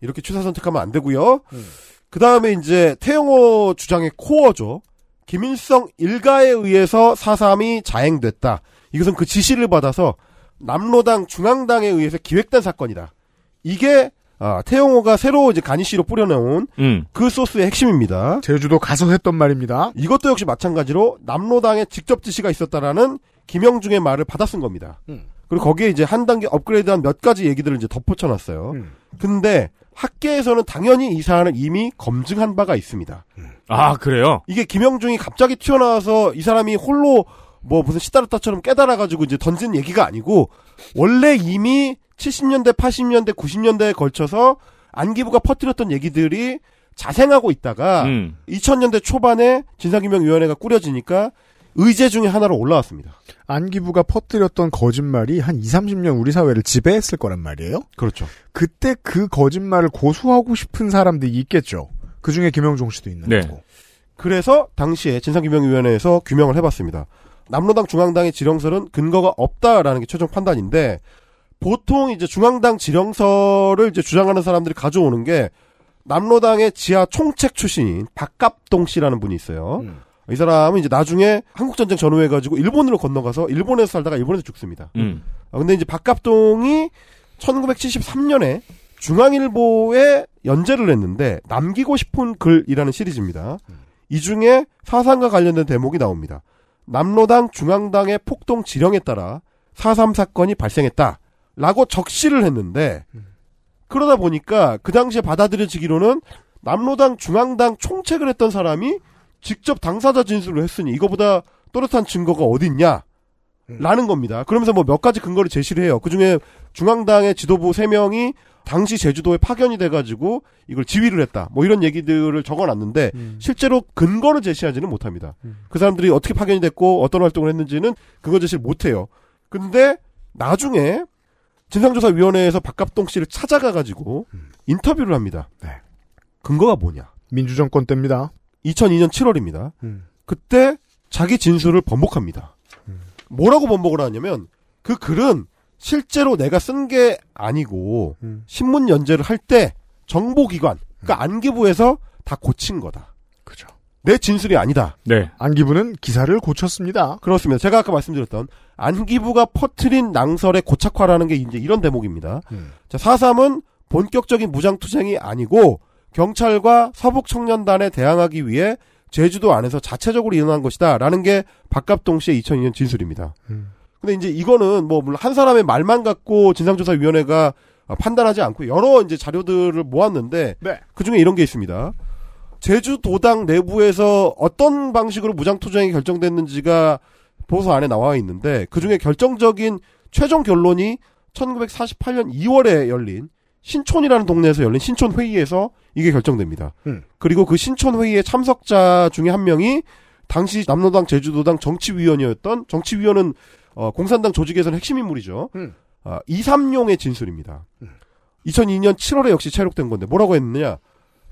이렇게 취사 선택하면 안 되고요. 그 다음에 이제 태영호 주장의 코어죠. 김일성 일가에 의해서 4.3이 자행됐다. 이것은 그 지시를 받아서 남로당 중앙당에 의해서 기획된 사건이다. 이게 아, 태영호가 새로 이제 가니씨로 뿌려놓은 음. 그 소스의 핵심입니다. 제주도 가서 했던 말입니다. 이것도 역시 마찬가지로 남로당의 직접 지시가 있었다라는 김영중의 말을 받아 쓴 겁니다. 음. 그리고 거기에 이제 한 단계 업그레이드한 몇 가지 얘기들을 이제 덧붙여놨어요. 음. 근데 학계에서는 당연히 이 사안을 이미 검증한 바가 있습니다. 아, 그래요? 이게 김영중이 갑자기 튀어나와서 이 사람이 홀로 뭐 무슨 시다르타처럼 깨달아가지고 이제 던진 얘기가 아니고 원래 이미 70년대, 80년대, 90년대에 걸쳐서 안기부가 퍼뜨렸던 얘기들이 자생하고 있다가 음. 2000년대 초반에 진상규명위원회가 꾸려지니까 의제 중에 하나로 올라왔습니다. 안기부가 퍼뜨렸던 거짓말이 한 2, 30년 우리 사회를 지배했을 거란 말이에요. 그렇죠. 그때 그 거짓말을 고수하고 싶은 사람들이 있겠죠. 그 중에 김영종 씨도 있는 네. 거고. 그래서 당시에 진상규명위원회에서 규명을 해봤습니다. 남로당 중앙당의 지령설은 근거가 없다라는 게 최종 판단인데 보통 이제 중앙당 지령설을 이제 주장하는 사람들이 가져오는 게 남로당의 지하 총책 출신인 박갑동 씨라는 분이 있어요. 음. 이 사람은 이제 나중에 한국 전쟁 전후해 가지고 일본으로 건너가서 일본에서 살다가 일본에서 죽습니다. 음. 아, 근데 이제 박갑동이 1973년에 중앙일보에 연재를 했는데 남기고 싶은 글이라는 시리즈입니다. 이 중에 사상과 관련된 대목이 나옵니다. 남로당 중앙당의 폭동 지령에 따라 4.3 사건이 발생했다. 라고 적시를 했는데 그러다 보니까 그 당시에 받아들여지기로는 남로당 중앙당 총책을 했던 사람이 직접 당사자 진술을 했으니 이거보다 또렷한 증거가 어딨냐? 라는 겁니다. 그러면서 뭐 몇 가지 근거를 제시를 해요. 그 중에 중앙당의 지도부 3명이 당시 제주도에 파견이 돼가지고 이걸 지휘를 했다. 뭐 이런 얘기들을 적어놨는데 실제로 근거를 제시하지는 못합니다. 그 사람들이 어떻게 파견이 됐고 어떤 활동을 했는지는 그거 제시를 못해요. 근데 나중에 진상조사위원회에서 박갑동 씨를 찾아가가지고 인터뷰를 합니다. 네. 근거가 뭐냐? 민주정권 때입니다. 2002년 7월입니다. 음. 그때 자기 진술을 번복합니다. 뭐라고 번복을 하냐면 그 글은 실제로 내가 쓴 게 아니고 음. 신문 연재를 할 때 정보기관 그러니까 안기부에서 다 고친 거다. 그죠. 내 진술이 아니다. 네. 안기부는 기사를 고쳤습니다. 그렇습니다. 제가 아까 말씀드렸던 안기부가 퍼트린 낭설의 고착화라는 게 이제 이런 대목입니다. 음. 자, 4.3은 본격적인 무장투쟁이 아니고 경찰과 서북 청년단에 대항하기 위해 제주도 안에서 자체적으로 일어난 것이다. 라는 게 박갑동 씨의 2002년 진술입니다. 음. 근데 이제 이거는 뭐 물론 한 사람의 말만 갖고 진상조사위원회가 판단하지 않고 여러 이제 자료들을 모았는데 네. 그 중에 이런 게 있습니다. 제주도당 내부에서 어떤 방식으로 무장투쟁이 결정됐는지가 보고서 안에 나와 있는데 그 중에 결정적인 최종 결론이 1948년 2월에 열린 신촌이라는 동네에서 열린 신촌 회의에서 이게 결정됩니다. 음. 그리고 그 신촌 회의의 참석자 중에 한 명이 당시 남로당 제주도당 정치위원이었던 정치위원은 어, 공산당 조직에서는 핵심 인물이죠. 음. 아, 이삼용의 진술입니다. 2002년 7월에 역시 체록된 건데 뭐라고 했느냐?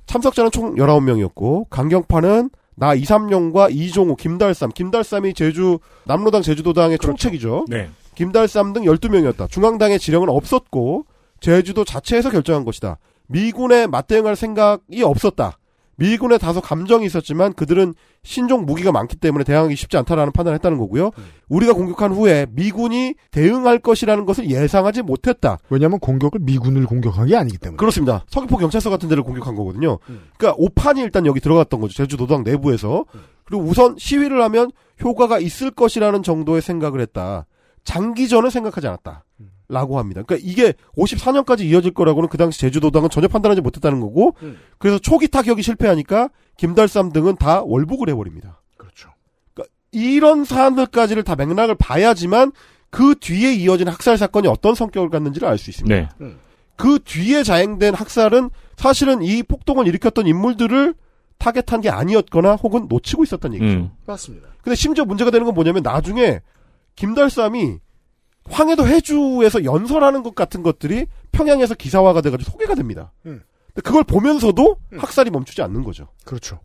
참석자는 총 19명이었고 강경파는 나 이삼용과 이종우, 김달삼, 김달삼이 제주 남로당 제주도당의 총책이죠. 네. 김달삼 등 12명이었다. 중앙당의 지령은 없었고 제주도 자체에서 결정한 것이다. 미군에 맞대응할 생각이 없었다. 미군에 다소 감정이 있었지만 그들은 신종 무기가 많기 때문에 대응하기 쉽지 않다라는 판단을 했다는 거고요. 우리가 공격한 후에 미군이 대응할 것이라는 것을 예상하지 못했다. 왜냐하면 공격을 미군을 공격한 게 아니기 때문에. 그렇습니다. 서귀포 경찰서 같은 데를 공격한 거거든요. 그러니까 오판이 일단 여기 들어갔던 거죠. 제주도당 내부에서. 그리고 우선 시위를 하면 효과가 있을 것이라는 정도의 생각을 했다. 장기전을 생각하지 않았다. 라고 합니다. 그러니까 이게 54년까지 이어질 거라고는 그 당시 제주도당은 전혀 판단하지 못했다는 거고 음. 그래서 초기 타격이 실패하니까 김달삼 등은 다 월북을 해버립니다. 그렇죠. 그러니까 이런 사안들까지를 다 맥락을 봐야지만 그 뒤에 이어진 학살 사건이 어떤 성격을 갖는지를 알 수 있습니다. 네. 그 뒤에 자행된 학살은 사실은 이 폭동을 일으켰던 인물들을 타겟한 게 아니었거나 혹은 놓치고 있었던 얘기죠. 음. 맞습니다. 근데 심지어 문제가 되는 건 뭐냐면 나중에 김달삼이 황해도 해주에서 연설하는 것 같은 것들이 평양에서 기사화가 돼가지고 소개가 됩니다. 음. 근데 그걸 보면서도 학살이 멈추지 않는 거죠. 그렇죠.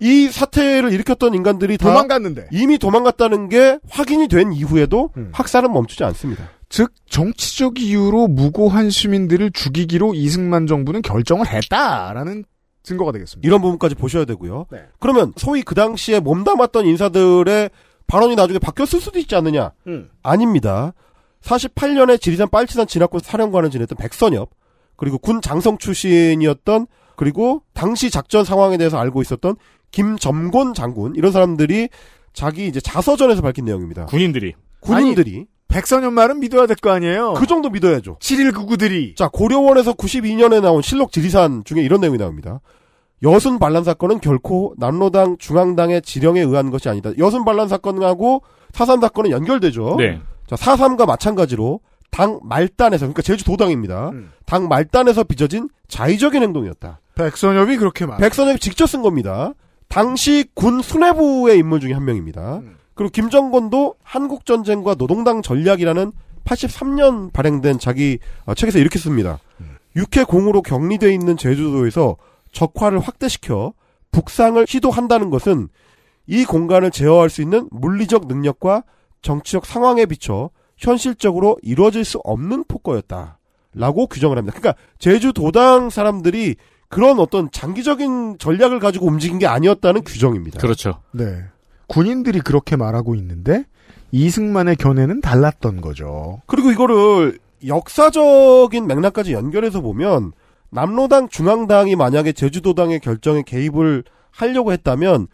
이 사태를 일으켰던 인간들이 다 도망갔는데. 이미 도망갔다는 게 확인이 된 이후에도 음. 학살은 멈추지 않습니다. 즉 정치적 이유로 무고한 시민들을 죽이기로 이승만 정부는 결정을 했다라는 증거가 되겠습니다. 이런 부분까지 보셔야 되고요. 네. 그러면 소위 그 당시에 몸담았던 인사들의 발언이 나중에 바뀌었을 수도 있지 않느냐? 음. 아닙니다. 48년에 지리산 빨치산 진압군 사령관을 지냈던 백선엽, 그리고 군 장성 출신이었던, 그리고 당시 작전 상황에 대해서 알고 있었던 김점곤 장군, 이런 사람들이 자기 이제 자서전에서 밝힌 내용입니다. 군인들이. 군인들이. 백선엽 말은 믿어야 될 거 아니에요. 그 정도 믿어야죠. 7.19구들이. 자, 고려원에서 92년에 나온 실록 지리산 중에 이런 내용이 나옵니다. 여순 반란 사건은 결코 남로당 중앙당의 지령에 의한 것이 아니다. 여순 반란 사건하고 사삼 사건은 연결되죠. 네. 자, 사삼과 마찬가지로 당 말단에서 그러니까 제주 도당입니다. 음. 당 말단에서 빚어진 자의적인 행동이었다. 백선엽이 그렇게 말. 백선엽이 직접 쓴 겁니다. 당시 군 수뇌부의 인물 중에 한 명입니다. 음. 그리고 김정건도 한국 전쟁과 노동당 전략이라는 83년 발행된 자기 어, 책에서 이렇게 씁니다. 육해 공으로 격리돼 있는 제주도에서 적화를 확대시켜 북상을 시도한다는 것은 이 공간을 제어할 수 있는 물리적 능력과 정치적 상황에 비춰 현실적으로 이루어질 수 없는 폭거였다. 라고 규정을 합니다. 그러니까 제주도당 사람들이 그런 어떤 장기적인 전략을 가지고 움직인 게 아니었다는 규정입니다. 그렇죠. 네. 군인들이 그렇게 말하고 있는데 이승만의 견해는 달랐던 거죠. 그리고 이거를 역사적인 맥락까지 연결해서 보면 남로당 중앙당이 만약에 제주도당의 결정에 개입을 하려고 했다면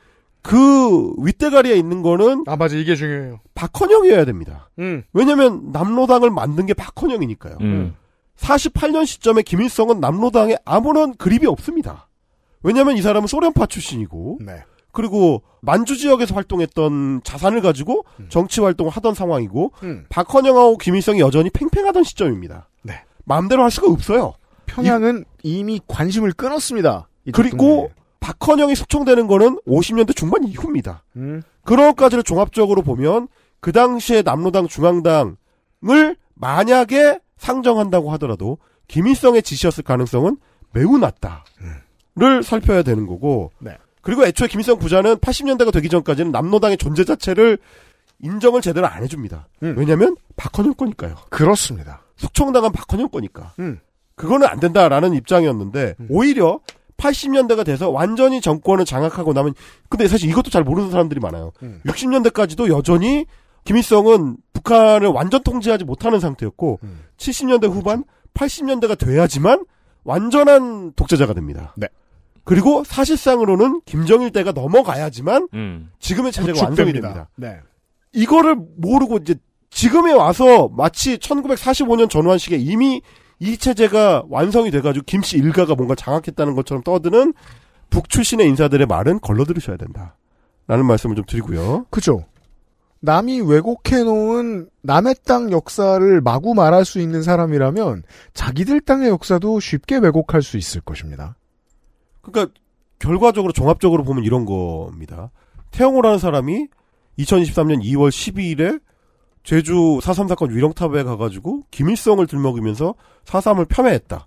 그 윗대가리에 있는 거는 아 맞아 이게 중요해요. 박헌영이어야 됩니다. 음. 왜냐면 남로당을 만든 게 박헌영이니까요. 음. 48년 시점에 김일성은 남로당에 아무런 그립이 없습니다. 왜냐면 이 사람은 소련파 출신이고 네. 그리고 만주 지역에서 활동했던 자산을 가지고 정치 활동을 하던 상황이고 음. 박헌영하고 김일성이 여전히 팽팽하던 시점입니다. 네. 마음대로 할 수가 없어요. 평양은 이미 관심을 끊었습니다. 그리고. 박헌영이 숙청되는 거는 50년대 중반 이후입니다. 음. 그런 것까지를 종합적으로 보면 그 당시에 남로당 중앙당을 만약에 상정한다고 하더라도 김일성의 지시였을 가능성은 매우 낮다를 살펴야 되는 거고 네. 그리고 애초에 김일성 부자는 80년대가 되기 전까지는 남로당의 존재 자체를 인정을 제대로 안 해줍니다. 음. 왜냐하면 박헌영 거니까요. 그렇습니다. 숙청당한 박헌영 거니까. 음. 그거는 안 된다라는 입장이었는데 오히려 80년대가 돼서 완전히 정권을 장악하고 나면 근데 사실 이것도 잘 모르는 사람들이 많아요. 음. 60년대까지도 여전히 김일성은 북한을 완전 통제하지 못하는 상태였고 음. 70년대 후반 80년대가 돼야지만 완전한 독재자가 됩니다. 네. 그리고 사실상으로는 김정일 때가 넘어가야지만 음. 지금의 체제가 완성이 구축됩니다. 됩니다. 네. 이거를 모르고 이제 지금에 와서 마치 1945년 전환식에 이미 이 체제가 완성이 돼가지고 김씨 일가가 뭔가 장악했다는 것처럼 떠드는 북 출신의 인사들의 말은 걸러 들으셔야 된다. 라는 말씀을 좀 드리고요. 그죠. 남이 왜곡해놓은 남의 땅 역사를 마구 말할 수 있는 사람이라면 자기들 땅의 역사도 쉽게 왜곡할 수 있을 것입니다. 그러니까 결과적으로 종합적으로 보면 이런 겁니다. 태영호라는 사람이 2023년 2월 12일에 제주 4.3 사건 위령탑에 가가지고 김일성을 들먹이면서 4.3을 폄훼했다.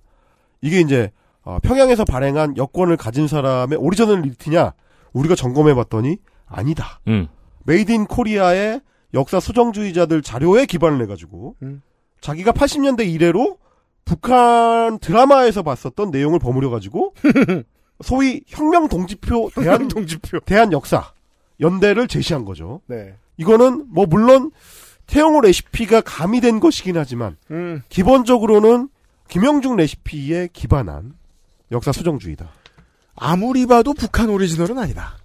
이게 이제 어, 평양에서 발행한 여권을 가진 사람의 originality냐 우리가 점검해봤더니 아니다. 음. made in Korea의 역사 수정주의자들 자료에 기반을 해가지고 음. 자기가 80년대 이래로 북한 드라마에서 봤었던 내용을 버무려가지고 소위 혁명 동지표 대한 동지표. 대한 역사 연대를 제시한 거죠. 네. 이거는 뭐 물론 태영호 레시피가 가미된 것이긴 하지만 음. 기본적으로는 김영중 레시피에 기반한 역사 수정주의다. 아무리 봐도 북한 오리지널은 아니다.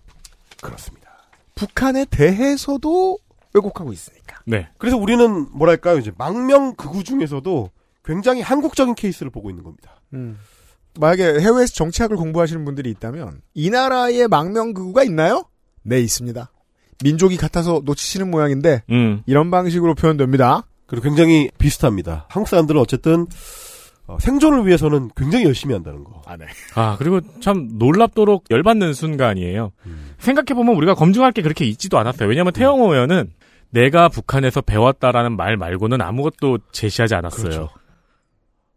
그렇습니다. 북한에 대해서도 왜곡하고 있으니까. 네. 그래서 우리는 뭐랄까요 이제 망명 극우 중에서도 굉장히 한국적인 케이스를 보고 있는 겁니다. 음. 만약에 해외에서 정치학을 공부하시는 분들이 있다면 이 나라에 망명 극우가 있나요? 네 있습니다. 민족이 같아서 놓치시는 모양인데 음. 이런 방식으로 표현됩니다. 그리고 굉장히 비슷합니다. 한국 사람들은 어쨌든 어, 생존을 위해서는 굉장히 열심히 한다는 거. 아, 네. 아, 그리고 참 놀랍도록 열받는 순간이에요. 생각해보면 우리가 검증할 게 그렇게 있지도 않았어요. 왜냐면 태영호 의원은 내가 북한에서 배웠다라는 말 말고는 아무것도 제시하지 않았어요. 그렇죠.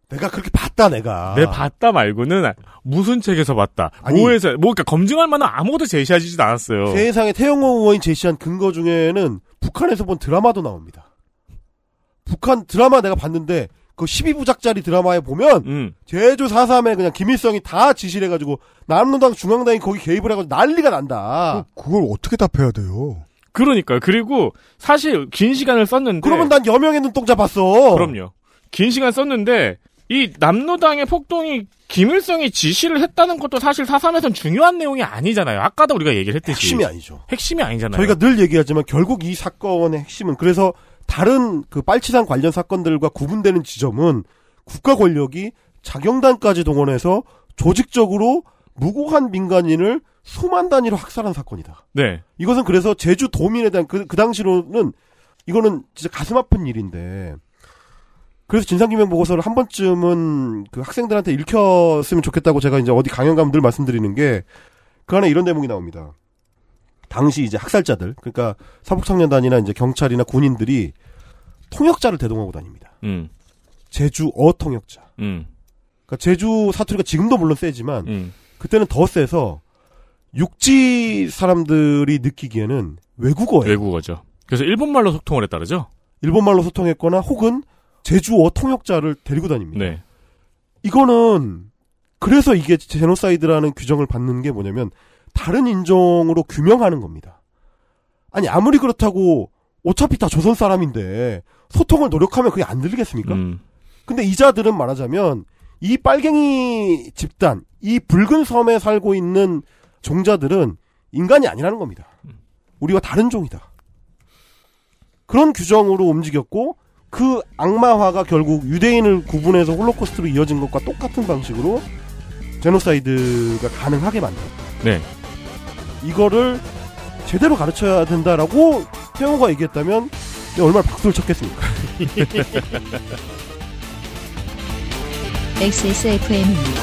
내가 그렇게 봤다 내가. 내 봤다 말고는 무슨 책에서 봤다. 아니. 뭐에서, 뭐, 그러니까 검증할 만한 아무것도 제시하지도 않았어요. 세상에 태영호 의원이 제시한 근거 중에는 북한에서 본 드라마도 나옵니다. 북한 드라마 내가 봤는데 그 12부작짜리 드라마에 보면 음. 제주 4.3에 그냥 김일성이 다 지시를 해가지고 남로당 중앙당이 거기 개입을 해가지고 난리가 난다. 그걸 어떻게 답해야 돼요? 그러니까요. 그리고 사실 긴 시간을 썼는데. 그러면 난 여명의 눈동자 봤어. 그럼요. 긴 시간 썼는데 이 남로당의 폭동이 김일성이 지시를 했다는 것도 사실 4.3에선 중요한 내용이 아니잖아요. 아까도 우리가 얘기를 했듯이. 핵심이 아니죠. 핵심이 아니잖아요. 저희가 늘 얘기하지만 결국 이 사건의 핵심은 그래서 다른 그 빨치산 관련 사건들과 구분되는 지점은 국가 권력이 자경단까지 동원해서 조직적으로 무고한 민간인을 수만 단위로 학살한 사건이다. 네. 이것은 그래서 제주 도민에 대한 그, 그 당시로는 이거는 진짜 가슴 아픈 일인데 그래서 진상규명 보고서를 한 번쯤은 그 학생들한테 읽혔으면 좋겠다고 제가 이제 어디 강연 가면 늘 말씀드리는 게 그 안에 이런 대목이 나옵니다. 당시 이제 학살자들 그러니까 사복청년단이나 이제 경찰이나 군인들이 통역자를 대동하고 다닙니다. 음. 제주 어 통역자. 음. 그러니까 제주 사투리가 지금도 물론 세지만 음. 그때는 더 세서 육지 사람들이 느끼기에는 외국어예요. 외국어죠. 그래서 일본말로 소통을 했다 그러죠? 일본말로 소통했거나 혹은 제주어 통역자를 데리고 다닙니다. 네. 이거는 그래서 이게 제노사이드라는 규정을 받는 게 뭐냐면 다른 인종으로 규명하는 겁니다. 아니 아무리 그렇다고 어차피 다 조선 사람인데 소통을 노력하면 그게 안 들리겠습니까? 음. 근데 이자들은 말하자면 이 빨갱이 집단, 이 붉은 섬에 살고 있는 종자들은 인간이 아니라는 겁니다. 우리와 다른 종이다. 그런 규정으로 움직였고 그 악마화가 결국 유대인을 구분해서 홀로코스트로 이어진 것과 똑같은 방식으로 제노사이드가 가능하게 만들었다. 네. 이거를 제대로 가르쳐야 된다라고 태영호가 얘기했다면 얼마나 박수를 쳤겠습니까? XSFM입니다.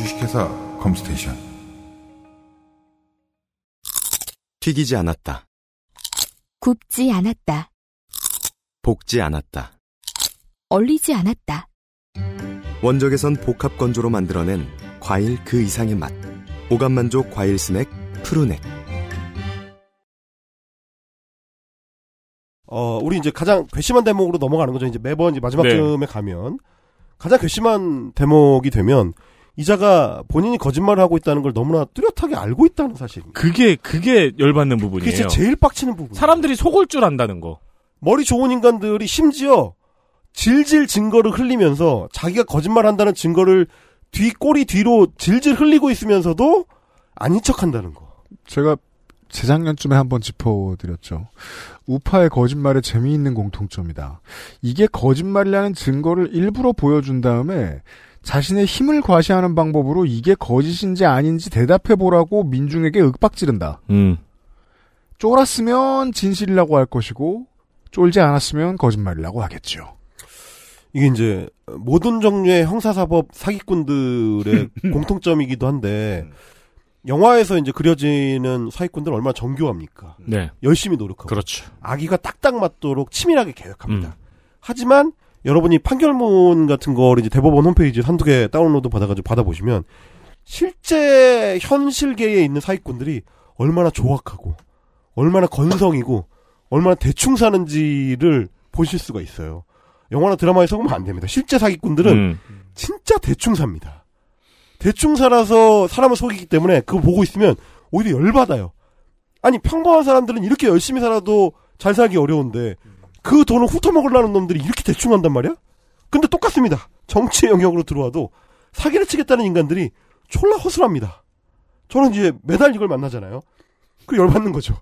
주식회사 컴스테이션 튀기지 않았다. 굽지 않았다. 볶지 않았다. 얼리지 않았다. 원적에선 복합 건조로 만들어낸 과일 그 이상의 맛. 오감 만족 과일 스낵 푸르넥. 어, 우리 이제 가장 괘씸한 대목으로 넘어가는 거죠. 이제 매번 이제 마지막 네. 쯤에 가면 가장 괘씸한 대목이 되면 이자가 본인이 거짓말을 하고 있다는 걸 너무나 뚜렷하게 알고 있다는 사실입니다. 그게, 그게 열받는 부분이에요. 그게 제일 빡치는 부분. 사람들이 속을 줄 안다는 거. 머리 좋은 인간들이 심지어 질질 증거를 흘리면서 자기가 거짓말한다는 증거를 뒤 꼬리 뒤로 질질 흘리고 있으면서도 아닌 척한다는 거. 제가 재작년쯤에 한번 짚어드렸죠. 우파의 거짓말의 재미있는 공통점이다. 이게 거짓말이라는 증거를 일부러 보여준 다음에 자신의 힘을 과시하는 방법으로 이게 거짓인지 아닌지 대답해보라고 민중에게 윽박지른다. 음. 쫄았으면 진실이라고 할 것이고 쫄지 않았으면 거짓말이라고 하겠죠. 이게 이제 모든 종류의 형사사법 사기꾼들의 공통점이기도 한데 영화에서 이제 그려지는 사기꾼들 은 얼마나 정교합니까? 네. 열심히 노력하고 그렇죠. 아기가 딱딱 맞도록 치밀하게 계획합니다. 음. 하지만 여러분이 판결문 같은 거를 이제 대법원 홈페이지 한두 개 다운로드 받아가지고 받아보시면 실제 현실계에 있는 사기꾼들이 얼마나 조악하고 얼마나 건성이고 얼마나 대충 사는지를 보실 수가 있어요. 영화나 드라마에 속으면 안 됩니다. 실제 사기꾼들은 음. 진짜 대충 삽니다. 대충 살아서 사람을 속이기 때문에 그거 보고 있으면 오히려 열받아요. 아니 평범한 사람들은 이렇게 열심히 살아도 잘 살기 어려운데 그 돈을 훑어먹으려는 놈들이 이렇게 대충 한단 말이야? 근데 똑같습니다. 정치 영역으로 들어와도 사기를 치겠다는 인간들이 졸라 허술합니다. 저는 이제 매달 이걸 만나잖아요. 그 열받는 거죠.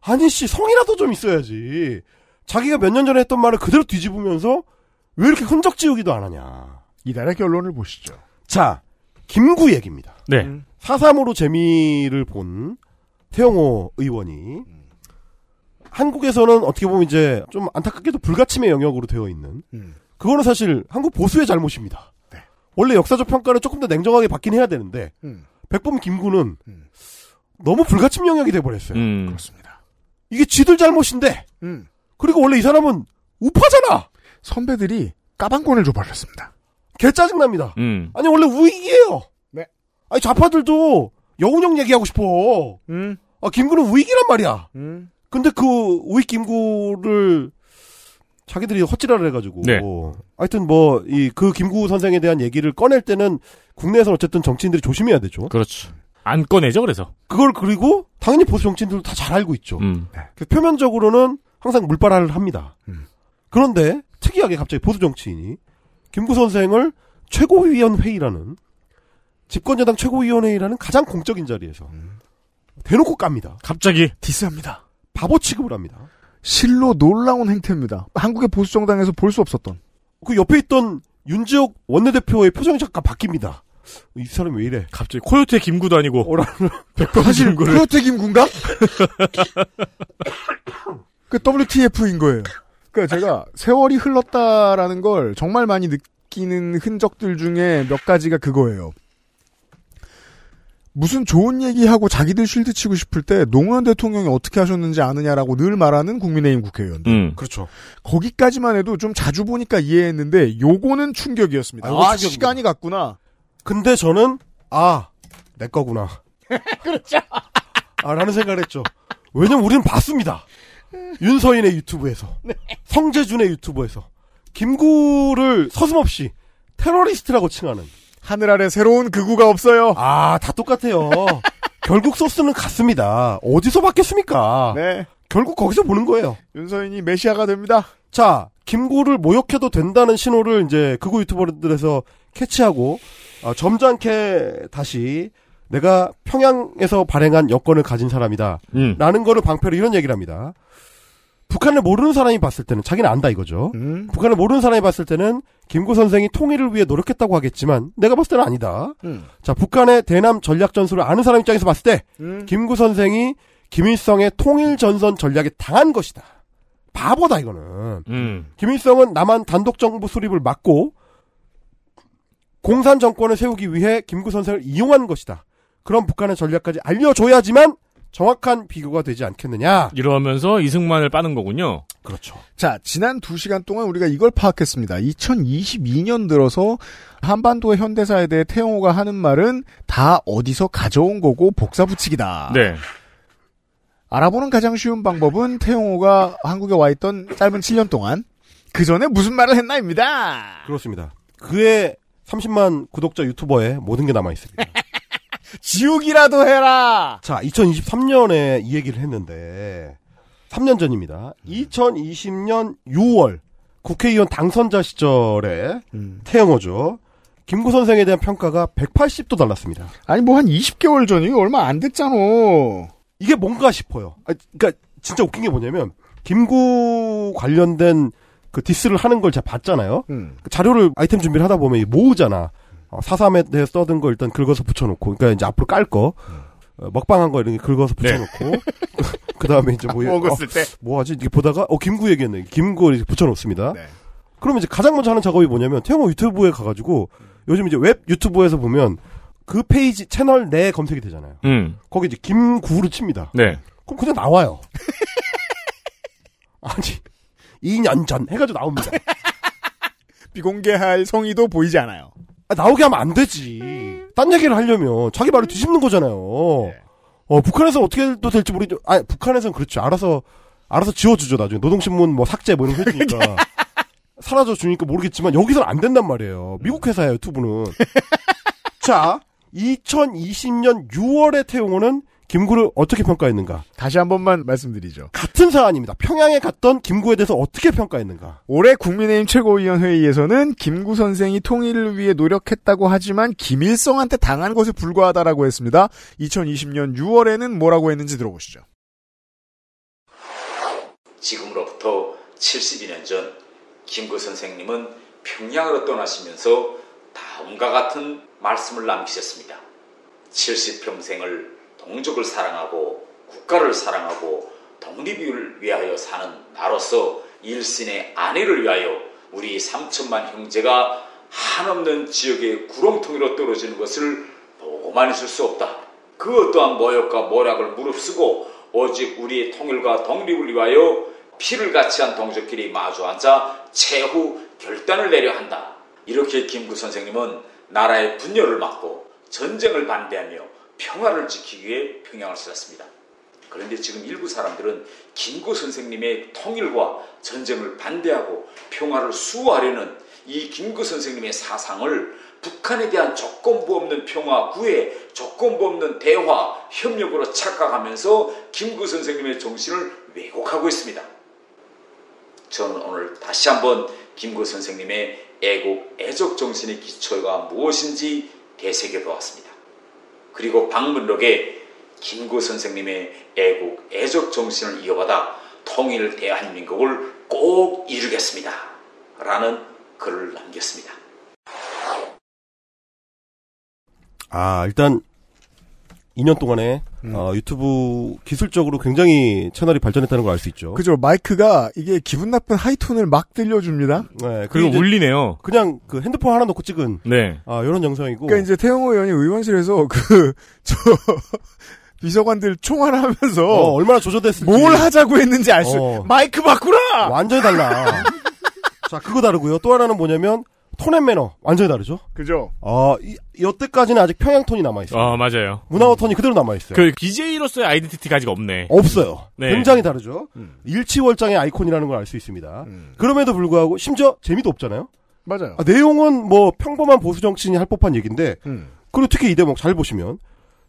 아니 씨 성이라도 좀 있어야지. 자기가 몇 년 전에 했던 말을 그대로 뒤집으면서 왜 이렇게 흔적 지우기도 안 하냐. 이달의 결론을 보시죠. 자, 김구 얘기입니다. 네. 사삼으로 재미를 본 태영호 의원이 한국에서는 어떻게 보면 이제 좀 안타깝게도 불가침의 영역으로 되어 있는 음. 그거는 사실 한국 보수의 잘못입니다. 원래 역사적 평가를 조금 더 냉정하게 받긴 해야 되는데 음. 백범 김구는 너무 불가침 영역이 돼버렸어요. 음. 그렇습니다. 이게 쥐들 잘못인데 음. 그리고 원래 이 사람은 우파잖아. 선배들이 까방권을 줘버렸습니다. 개 짜증납니다. 음. 아니 원래 우익이에요. 네. 아니 좌파들도 여운형 얘기하고 싶어. 음. 아 김구는 우익이란 말이야. 음. 근데 그 우익 김구를 자기들이 헛질하를 해가지고 네. 하여튼 뭐 이 그 김구 선생에 대한 얘기를 꺼낼 때는 국내에서는 어쨌든 정치인들이 조심해야 되죠. 그렇죠. 안 꺼내죠, 그래서. 그걸 그리고 당연히 보수 정치인들도 다 잘 알고 있죠. 음. 그래서 표면적으로는 항상 물바라를 합니다. 음. 그런데 특이하게 갑자기 보수 정치인이 김구 선생을 최고위원회의라는 집권여당 최고위원회의라는 가장 공적인 자리에서 대놓고 깝니다. 갑자기 디스합니다. 바보 취급을 합니다. 실로 놀라운 행태입니다. 한국의 보수 정당에서 볼 수 없었던. 그 옆에 있던 윤지혁 원내대표의 표정이 잠깐 바뀝니다. 이 사람이 왜 이래? 갑자기 코요태 김구도 아니고 백범 사실 김구를 코요태 김군가? 그 WTF인 거예요. 그러니까 제가 세월이 흘렀다라는 걸 정말 많이 느끼는 흔적들 중에 몇 가지가 그거예요. 무슨 좋은 얘기하고 자기들 쉴드 치고 싶을 때 노무현 대통령이 어떻게 하셨는지 아느냐라고 늘 말하는 국민의힘 국회의원. 음. 그렇죠. 거기까지만 해도 좀 자주 보니까 이해했는데 요거는 충격이었습니다. 아, 아. 시간이 갔구나. 근데 저는 아, 내 거구나. 그렇죠. 아, 라는 생각을 했죠. 왜냐면 우리는 봤습니다. 윤서인의 유튜브에서. 성재준의 유튜브에서. 김구를 서슴없이 테러리스트라고 칭하는. 하늘 아래 새로운 극우가 없어요. 아, 다 똑같아요. 결국 소스는 같습니다. 어디서 받겠습니까? 네. 결국 거기서 보는 거예요. 윤서인이 메시아가 됩니다. 자, 김구를 모욕해도 된다는 신호를 이제 극우 유튜버들에서 캐치하고 어, 점잖게 다시 내가 평양에서 발행한 여권을 가진 사람이다. 음. 라는 거를 방패로 이런 얘기를 합니다. 북한을 모르는 사람이 봤을 때는 자기는 안다 이거죠. 음. 북한을 모르는 사람이 봤을 때는 김구 선생이 통일을 위해 노력했다고 하겠지만 내가 봤을 때는 아니다. 음. 자, 북한의 대남 전략 전술을 아는 사람 입장에서 봤을 때 음. 김구 선생이 김일성의 통일 전선 전략에 당한 것이다. 바보다 이거는. 음. 김일성은 남한 단독 정부 수립을 막고 공산 정권을 세우기 위해 김구 선생을 이용한 것이다. 그런 북한의 전략까지 알려줘야지만 정확한 비교가 되지 않겠느냐. 이러면서 이승만을 빠는 거군요. 그렇죠. 자, 지난 두 시간 동안 우리가 이걸 파악했습니다. 2022년 들어서 한반도의 현대사에 대해 태영호가 하는 말은 다 어디서 가져온 거고 복사 붙이기다. 네. 알아보는 가장 쉬운 방법은 태영호가 한국에 와 있던 짧은 7년 동안 그 전에 무슨 말을 했나입니다. 그렇습니다. 그의 30만 구독자 유튜버에 모든 게 남아 있습니다. 지옥이라도 해라. 자, 2023년에 이 얘기를 했는데 3년 전입니다. 2020년 6월 국회의원 당선자 시절에 음. 태영호죠. 김구 선생에 대한 평가가 180도 달랐습니다. 아니 뭐 한 20개월 전이고 얼마 안 됐잖아. 이게 뭔가 싶어요. 아, 그러니까 진짜 웃긴 게 뭐냐면 김구 관련된 그 디스를 하는 걸 제가 봤잖아요. 음. 그 자료를 아이템 준비를 하다 보면 모으잖아. 어, 사삼에 대해 써둔 거 일단 긁어서 붙여놓고, 그러니까 이제 앞으로 깔 거. 어, 먹방한 거 이렇게 긁어서 붙여놓고 그 다음에 이제 뭐 먹었을 어, 때. 뭐 하지 이렇게 보다가 어 김구 얘기했네 김구 이렇게 붙여놓습니다. 네. 그러면 이제 가장 먼저 하는 작업이 뭐냐면 태영호 유튜브에 가가지고 요즘 이제 웹 유튜브에서 보면 그 페이지 채널 내 검색이 되잖아요. 음. 거기 이제 김구를 칩니다. 네. 그럼 그냥 나와요. 아니 2년 전 해가지고 나옵니다. 비공개할 성의도 보이지 않아요. 아, 나오게 하면 안 되지. 딴 얘기를 하려면 자기 말을 뒤집는 거잖아요. 네. 어, 북한에서 어떻게 또 될지 모르죠. 아, 북한에서는 그렇죠. 알아서, 알아서 지워주죠, 나중에. 노동신문 뭐 삭제 뭐 이런 거 해주니까. 사라져 주니까 모르겠지만, 여기서는 안 된단 말이에요. 미국 회사예요, 투부는. 자, 2020년 6월에 태용호는 김구를 어떻게 평가했는가? 다시 한 번만 말씀드리죠. 같은 사안입니다. 평양에 갔던 김구에 대해서 어떻게 평가했는가? 올해 국민의힘 최고위원회의에서는 김구 선생이 통일을 위해 노력했다고 하지만 김일성한테 당한 것에 불과하다라고 했습니다. 2020년 6월에는 뭐라고 했는지 들어보시죠. 지금으로부터 72년 전 김구 선생님은 평양으로 떠나시면서 다음과 같은 말씀을 남기셨습니다. 70평생을 동족을 사랑하고 국가를 사랑하고 독립을 위하여 사는 나로서 일신의 아내를 위하여 우리 3천만 형제가 한없는 지역의 구렁텅이로 떨어지는 것을 보고만 있을 수 없다. 그 어떠한 모욕과 모략을 무릅쓰고 오직 우리의 통일과 독립을 위하여 피를 같이 한 동족끼리 마주 앉아 최후 결단을 내려 한다. 이렇게 김구 선생님은 나라의 분열을 막고 전쟁을 반대하며 평화를 지키기 위해 평양을 쓰았습니다. 그런데 지금 일부 사람들은 김구 선생님의 통일과 전쟁을 반대하고 평화를 수호하려는 이 김구 선생님의 사상을 북한에 대한 조건부 없는 평화 구애, 조건부 없는 대화, 협력으로 착각하면서 김구 선생님의 정신을 왜곡하고 있습니다. 저는 오늘 다시 한번 김구 선생님의 애국, 애적 정신의 기초가 무엇인지 되새겨 보았습니다. 그리고 방문록에 김구 선생님의 애국, 애적 정신을 이어받아 통일 대한민국을 꼭 이루겠습니다. 라는 글을 남겼습니다. 아, 일단 2년 동안에 어, 유튜브 기술적으로 굉장히 채널이 발전했다는 걸 알 수 있죠. 그죠. 마이크가 이게 기분 나쁜 하이톤을 막 들려줍니다. 네, 그리고 울리네요. 그냥 그 핸드폰 하나 놓고 찍은 네. 아, 이런 영상이고. 그러니까 이제 태영호 의원이 의원실에서 그, 저, 비서관들 총알하면서. 어, 얼마나 조져댔을지. 뭘 하자고 했는지 알 수, 어. 마이크 바꾸라! 완전히 달라. 자, 그거 다르고요. 또 하나는 뭐냐면 톤앤 매너 완전히 다르죠. 그죠. 어, 이, 여태까지는 아직 평양 톤이 남아 있어요. 어, 맞아요. 문화어 톤이 그대로 남아 있어요. 그 BJ로서의 아이덴티티가 아직 없네. 없어요. 네. 굉장히 다르죠. 일치월장의 아이콘이라는 걸 알 수 있습니다. 그럼에도 불구하고 심지어 재미도 없잖아요. 맞아요. 아, 내용은 뭐 평범한 보수 정치인이 할 법한 얘기인데 음. 그리고 특히 이 대목 잘 보시면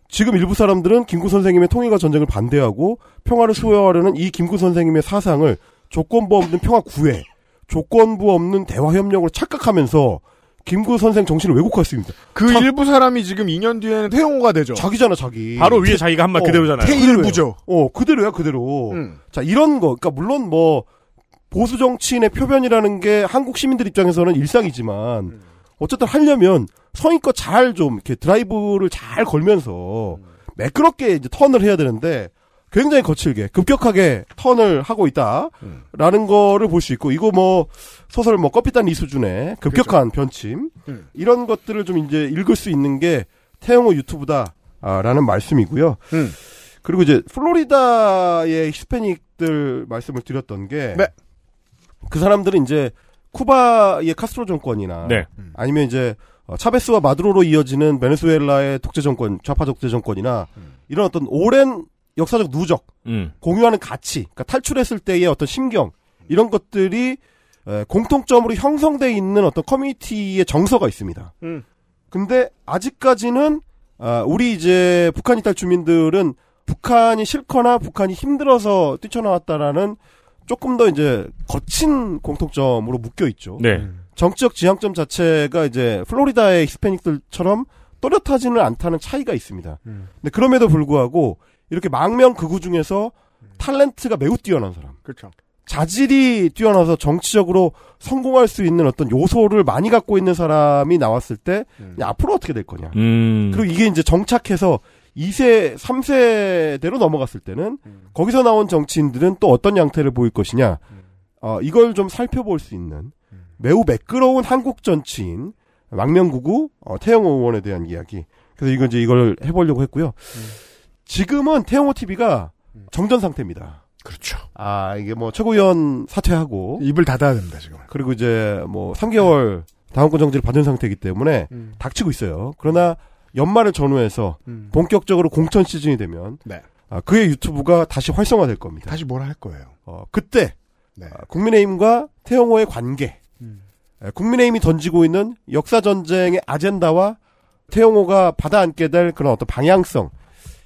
지금 일부 사람들은 김구 선생님의 통일과 전쟁을 반대하고 평화를 수호하려는 이 김구 선생님의 사상을 조건부 없는 평화 구애, 조건부 없는 대화 협력으로 착각하면서 김구 선생 정신을 왜곡했습니다. 그 일부 사람이 지금 2년 뒤에는 태용호가 되죠. 자기잖아, 자기. 바로 위에 자기가 한 말 그대로잖아요. 태일부죠. 어, 그대로야, 그대로. 음. 자, 이런 거, 그러니까 물론 뭐 보수 정치인의 표변이라는 게 한국 시민들 입장에서는 일상이지만 어쨌든 하려면 성의껏 잘 좀 이렇게 드라이브를 잘 걸면서 매끄럽게 이제 턴을 해야 되는데 굉장히 거칠게 급격하게 턴을 하고 있다라는 거를 볼 수 있고 이거 뭐 소설 뭐 커피단 이 수준의 급격한 변침 음. 이런 것들을 좀 이제 읽을 수 있는 게 태영호 유튜브다라는 말씀이고요. 음. 그리고 이제 플로리다의 히스패닉들 말씀을 드렸던 게 네. 그 사람들은 이제 쿠바의 카스트로 정권이나 네. 아니면 이제 어, 차베스와 마두로로 이어지는 베네수엘라의 독재 정권, 좌파 독재 정권이나 이런 어떤 오랜 역사적 누적, 음. 공유하는 가치, 그러니까 탈출했을 때의 어떤 심경 이런 것들이 에, 공통점으로 형성돼 있는 어떤 커뮤니티의 정서가 있습니다. 음. 근데 아직까지는 아, 우리 이제 북한 이탈 주민들은 북한이 싫거나 북한이 힘들어서 뛰쳐나왔다라는 조금 더 이제 거친 공통점으로 묶여 있죠. 네. 정치적 지향점 자체가 이제 플로리다의 히스패닉들처럼 또렷하지는 않다는 차이가 있습니다. 근데 그럼에도 불구하고 이렇게 망명 극우 중에서 탤런트가 매우 뛰어난 사람, 그렇죠. 자질이 뛰어나서 정치적으로 성공할 수 있는 어떤 요소를 많이 갖고 있는 사람이 나왔을 때 야, 앞으로 어떻게 될 거냐. 음. 그리고 이게 이제 정착해서 2세, 3세대로 넘어갔을 때는 거기서 나온 정치인들은 또 어떤 양태를 보일 것이냐. 어, 이걸 좀 살펴볼 수 있는 매우 매끄러운 한국 정치인 망명구구 어, 태영호 의원에 대한 이야기. 그래서 이거 이제 이걸 해보려고 했고요. 지금은 태영호 TV가 정전 상태입니다. 그렇죠. 아, 이게 뭐 최고위원 사퇴하고 입을 닫아야 됩니다, 지금. 그리고 이제 뭐 3개월 당원권 정지를 받은 상태이기 때문에 음. 닥치고 있어요. 그러나 연말을 전후해서 음. 본격적으로 공천 시즌이 되면 네. 아, 그의 유튜브가 다시 활성화될 겁니다. 다시 뭐라 할 거예요. 어, 그때 네. 아, 국민의힘과 태영호의 관계, 음. 에, 국민의힘이 던지고 있는 역사 전쟁의 아젠다와 태영호가 받아안게 될 그런 어떤 방향성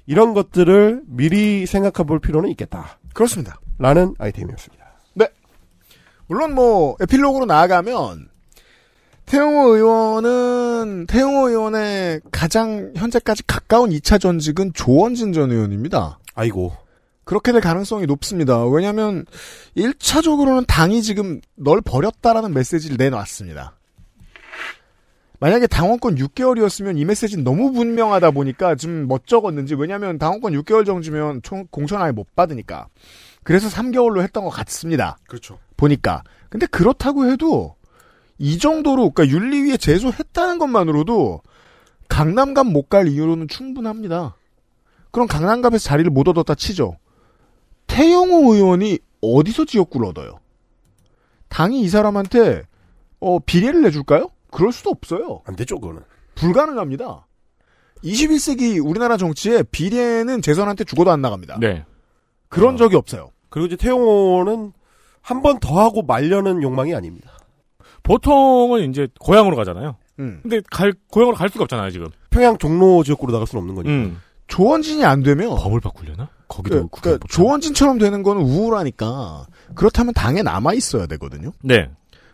이런 것들을 미리 생각해 볼 필요는 있겠다. 그렇습니다. 라는 아이템이었습니다. 물론 뭐 에필로그로 나아가면 태용호 의원은 태용호 의원의 가장 현재까지 가까운 2차 전직은 조원진 전 의원입니다. 아이고. 그렇게 될 가능성이 높습니다. 왜냐하면 1차적으로는 당이 지금 널 버렸다라는 메시지를 내놨습니다. 만약에 당원권 6개월이었으면 이 메시지는 너무 분명하다 보니까 좀 멋쩍었는지 왜냐하면 당원권 6개월 정지면 총 공천 아예 못 받으니까 그래서 3개월로 했던 것 같습니다. 그렇죠. 보니까. 근데 그렇다고 해도 이 정도로 그러니까 윤리위에 제소했다는 것만으로도 강남갑 못갈 이유로는 충분합니다. 그럼 강남갑에서 자리를 못 얻었다 치죠. 태영호 의원이 어디서 지역구를 얻어요? 당이 이 사람한테 어, 비례를 내줄까요? 그럴 수도 없어요. 안 되죠, 그거는. 불가능합니다. 21세기 우리나라 정치에 비례는 재선한테 죽어도 안 나갑니다. 네. 그런 적이 없어요. 그리고 이제 태용호는 한 번 더 하고 말려는 욕망이 아닙니다. 보통은 이제 고향으로 가잖아요. 음. 근데 갈 고향으로 갈 수가 없잖아요 지금. 평양 종로 지역구로 나갈 수는 없는 거니까. 음. 조원진이 안 되면 법을 바꾸려나? 거기도 그, 그러니까 조원진처럼 되는 거는 우울하니까 그렇다면 당에 남아 있어야 되거든요. 네.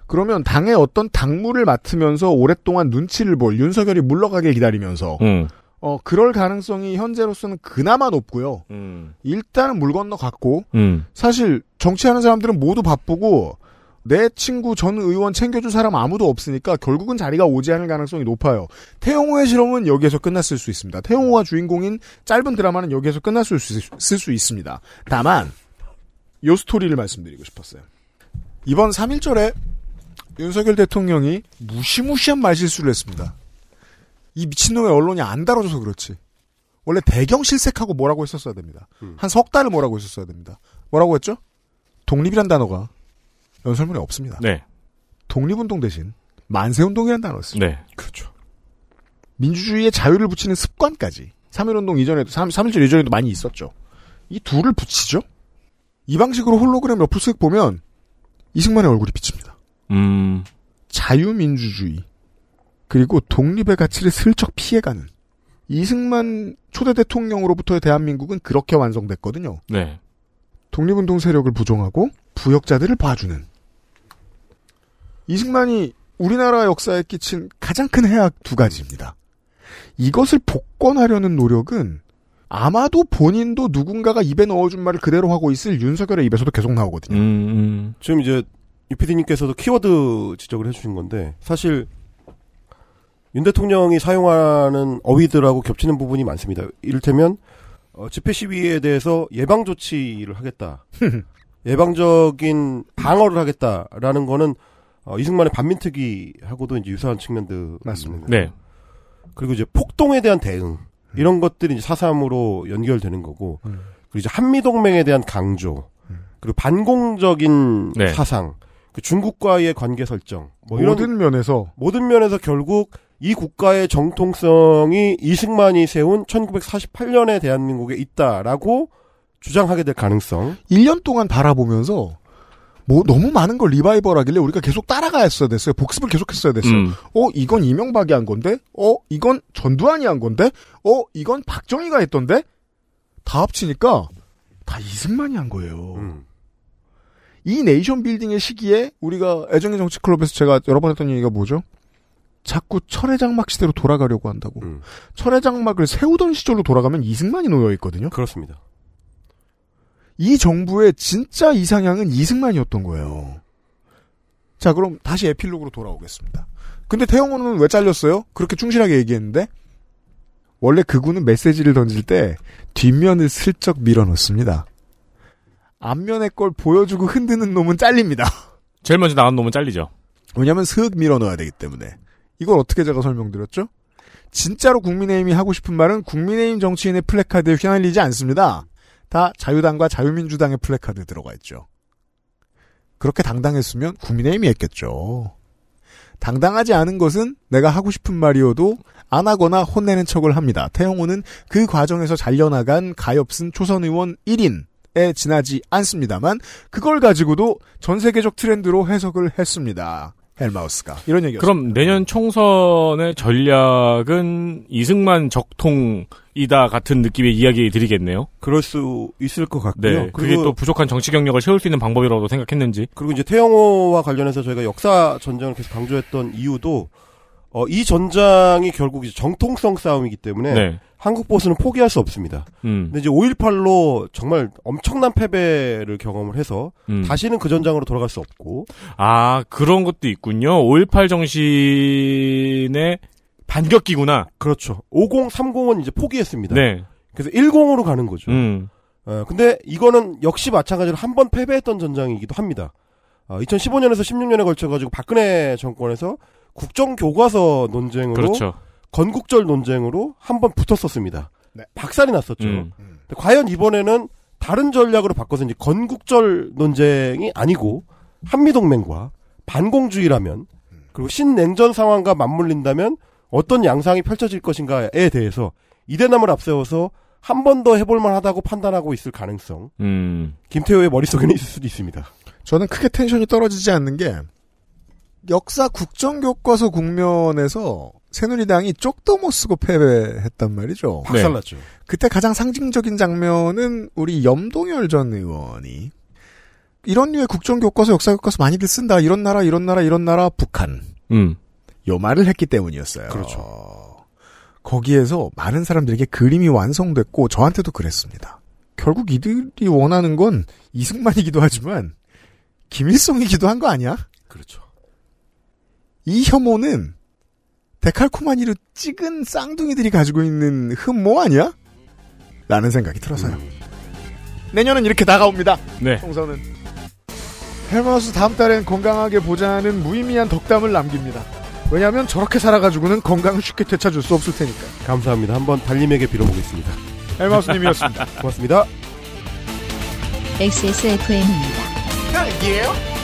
그러면 당의 어떤 당무를 맡으면서 오랫동안 눈치를 볼 윤석열이 물러가길 기다리면서 음. 어 그럴 가능성이 현재로서는 그나마 높고요. 음. 일단은 물 건너 갔고 음. 사실 정치하는 사람들은 모두 바쁘고 내 친구 전 의원 챙겨줄 사람 아무도 없으니까 결국은 자리가 오지 않을 가능성이 높아요. 태용호의 실험은 여기에서 끝났을 수 있습니다. 태용호가 주인공인 짧은 드라마는 여기에서 끝났을 수, 있- 쓸수 있습니다. 다만 요 스토리를 말씀드리고 싶었어요. 이번 3.1절에 윤석열 대통령이 무시무시한 말실수를 했습니다. 이 미친놈의 언론이 안 다뤄줘서 그렇지. 원래 배경 실색하고 뭐라고 했었어야 됩니다. 한석 달을 뭐라고 했었어야 됩니다. 뭐라고 했죠? 독립이란 단어가 연설문에 없습니다. 네. 독립운동 대신 만세운동이라는 단어를 씁니다. 네. 그렇죠. 민주주의에 자유를 붙이는 습관까지 3.1운동 이전에도 3, 3.1절 이전에도 많이 있었죠. 이 둘을 붙이죠. 이 방식으로 홀로그램 옆을 쓱 보면 이승만의 얼굴이 비칩니다. 음. 자유민주주의 그리고 독립의 가치를 슬쩍 피해가는 이승만 초대 대통령으로부터의 대한민국은 그렇게 완성됐거든요. 네. 독립운동 세력을 부정하고 부역자들을 봐주는 이승만이 우리나라 역사에 끼친 가장 큰 해악 두 가지입니다. 이것을 복권하려는 노력은 아마도 본인도 누군가가 입에 넣어준 말을 그대로 하고 있을 윤석열의 입에서도 계속 나오거든요. 음, 지금 이제 유피디님께서도 키워드 지적을 해주신 건데 사실 윤 대통령이 사용하는 어휘들하고 겹치는 부분이 많습니다. 이를테면 어, 집회 시위에 대해서 예방 조치를 하겠다, 예방적인 방어를 하겠다라는 거는 어, 이승만의 반민특위하고도 이제 유사한 측면들 맞습니다. 네. 그리고 이제 폭동에 대한 대응 이런 것들이 이제 사삼으로 연결되는 거고 음. 그리고 이제 한미 동맹에 대한 강조 그리고 반공적인 네. 사상 그 중국과의 관계 설정 뭐 이런 모든 면에서 모든 면에서 결국 이 국가의 정통성이 이승만이 세운 1948년의 대한민국에 있다라고 주장하게 될 가능성 1년 동안 바라보면서 뭐 너무 많은 걸 리바이벌 하길래 우리가 계속 따라가야 됐어요. 복습을 계속했어야 됐어요. 음. 어 이건 이명박이 한 건데, 어 이건 전두환이 한 건데, 어 이건 박정희가 했던데 다 합치니까 다 이승만이 한 거예요. 음. 이 네이션 빌딩의 시기에 우리가 애정의 정치 클럽에서 제가 여러 번 했던 얘기가 뭐죠? 자꾸 철의 장막 시대로 돌아가려고 한다고. 음. 철의 장막을 세우던 시절로 돌아가면 이승만이 놓여 있거든요. 그렇습니다. 이 정부의 진짜 이상향은 이승만이었던 거예요. 자, 그럼 다시 에필로그로 돌아오겠습니다. 근데 태영호는 왜 잘렸어요? 그렇게 충실하게 얘기했는데 원래 극우는 메시지를 던질 때 뒷면을 슬쩍 밀어넣습니다. 앞면의 걸 보여주고 흔드는 놈은 잘립니다. 제일 먼저 나간 놈은 잘리죠. 왜냐하면 슥 밀어넣어야 되기 때문에. 이걸 어떻게 제가 설명드렸죠? 진짜로 국민의힘이 하고 싶은 말은 국민의힘 정치인의 플래카드에 휘날리지 않습니다. 다 자유당과 자유민주당의 플래카드 들어가 있죠. 그렇게 당당했으면 국민의힘이 했겠죠. 당당하지 않은 것은 내가 하고 싶은 말이어도 안 하거나 혼내는 척을 합니다. 태영호는 그 과정에서 잘려나간 가엾은 초선 의원 1인 에 지나지 않습니다만 그걸 가지고도 전 세계적 트렌드로 해석을 했습니다. 헬마우스가 이런 얘기였습니다. 그럼 내년 총선의 전략은 이승만 적통이다 같은 느낌의 이야기 드리겠네요. 그럴 수 있을 것 같고요. 네, 그게 또 부족한 정치 경력을 채울 수 있는 방법이라고 생각했는지. 그리고 이제 태영호와 관련해서 저희가 역사 전쟁을 계속 강조했던 이유도 어, 이 전장이 결국 이제 정통성 싸움이기 때문에 네. 한국 보수는 포기할 수 없습니다. 음. 근데 이제 5.18로 정말 엄청난 패배를 경험을 해서 음. 다시는 그 전장으로 돌아갈 수 없고 아, 그런 것도 있군요. 5.18 정신의 반격기구나. 그렇죠. 50, 30은 이제 포기했습니다. 네. 그래서 10으로 가는 거죠. 음. 어, 근데 이거는 역시 마찬가지로 한 번 패배했던 전장이기도 합니다. 어, 2015년에서 16년에 걸쳐가지고 박근혜 정권에서 국정교과서 논쟁으로 그렇죠. 건국절 논쟁으로 한 번 붙었었습니다. 네. 박살이 났었죠. 음. 근데 과연 이번에는 다른 전략으로 바꿔서 이제 건국절 논쟁이 아니고 한미동맹과 반공주의라면 그리고 신냉전 상황과 맞물린다면 어떤 양상이 펼쳐질 것인가에 대해서 이대남을 앞세워서 한 번 더 해볼만 하다고 판단하고 있을 가능성. 음. 김태호의 머릿속에는 있을 수도 있습니다. 저는 크게 텐션이 떨어지지 않는 게 역사 국정교과서 국면에서 새누리당이 쪽도 못 쓰고 패배했단 말이죠. 박살났죠. 그때 가장 상징적인 장면은 우리 염동열 전 의원이 이런 류의 국정교과서 역사교과서 많이들 쓴다. 이런 나라 이런 나라 이런 나라 북한 음. 요 말을 했기 때문이었어요. 그렇죠. 거기에서 많은 사람들에게 그림이 완성됐고 저한테도 그랬습니다. 결국 이들이 원하는 건 이승만이기도 하지만 김일성이기도 한 거 아니야? 그렇죠. 이 혐오는 데칼코마니로 찍은 쌍둥이들이 가지고 있는 흠모 아니야? 라는 생각이 들어서요. 내년은 이렇게 다가옵니다. 네. 총선은. 헬마우스 다음 달엔 건강하게 보자는 무의미한 덕담을 남깁니다. 왜냐하면 저렇게 살아가지고는 건강을 쉽게 되찾을 수 없을 테니까. 감사합니다. 한번 달님에게 빌어보겠습니다. 헬마우스님이었습니다. 고맙습니다. XSFM입니다. 딸기예요?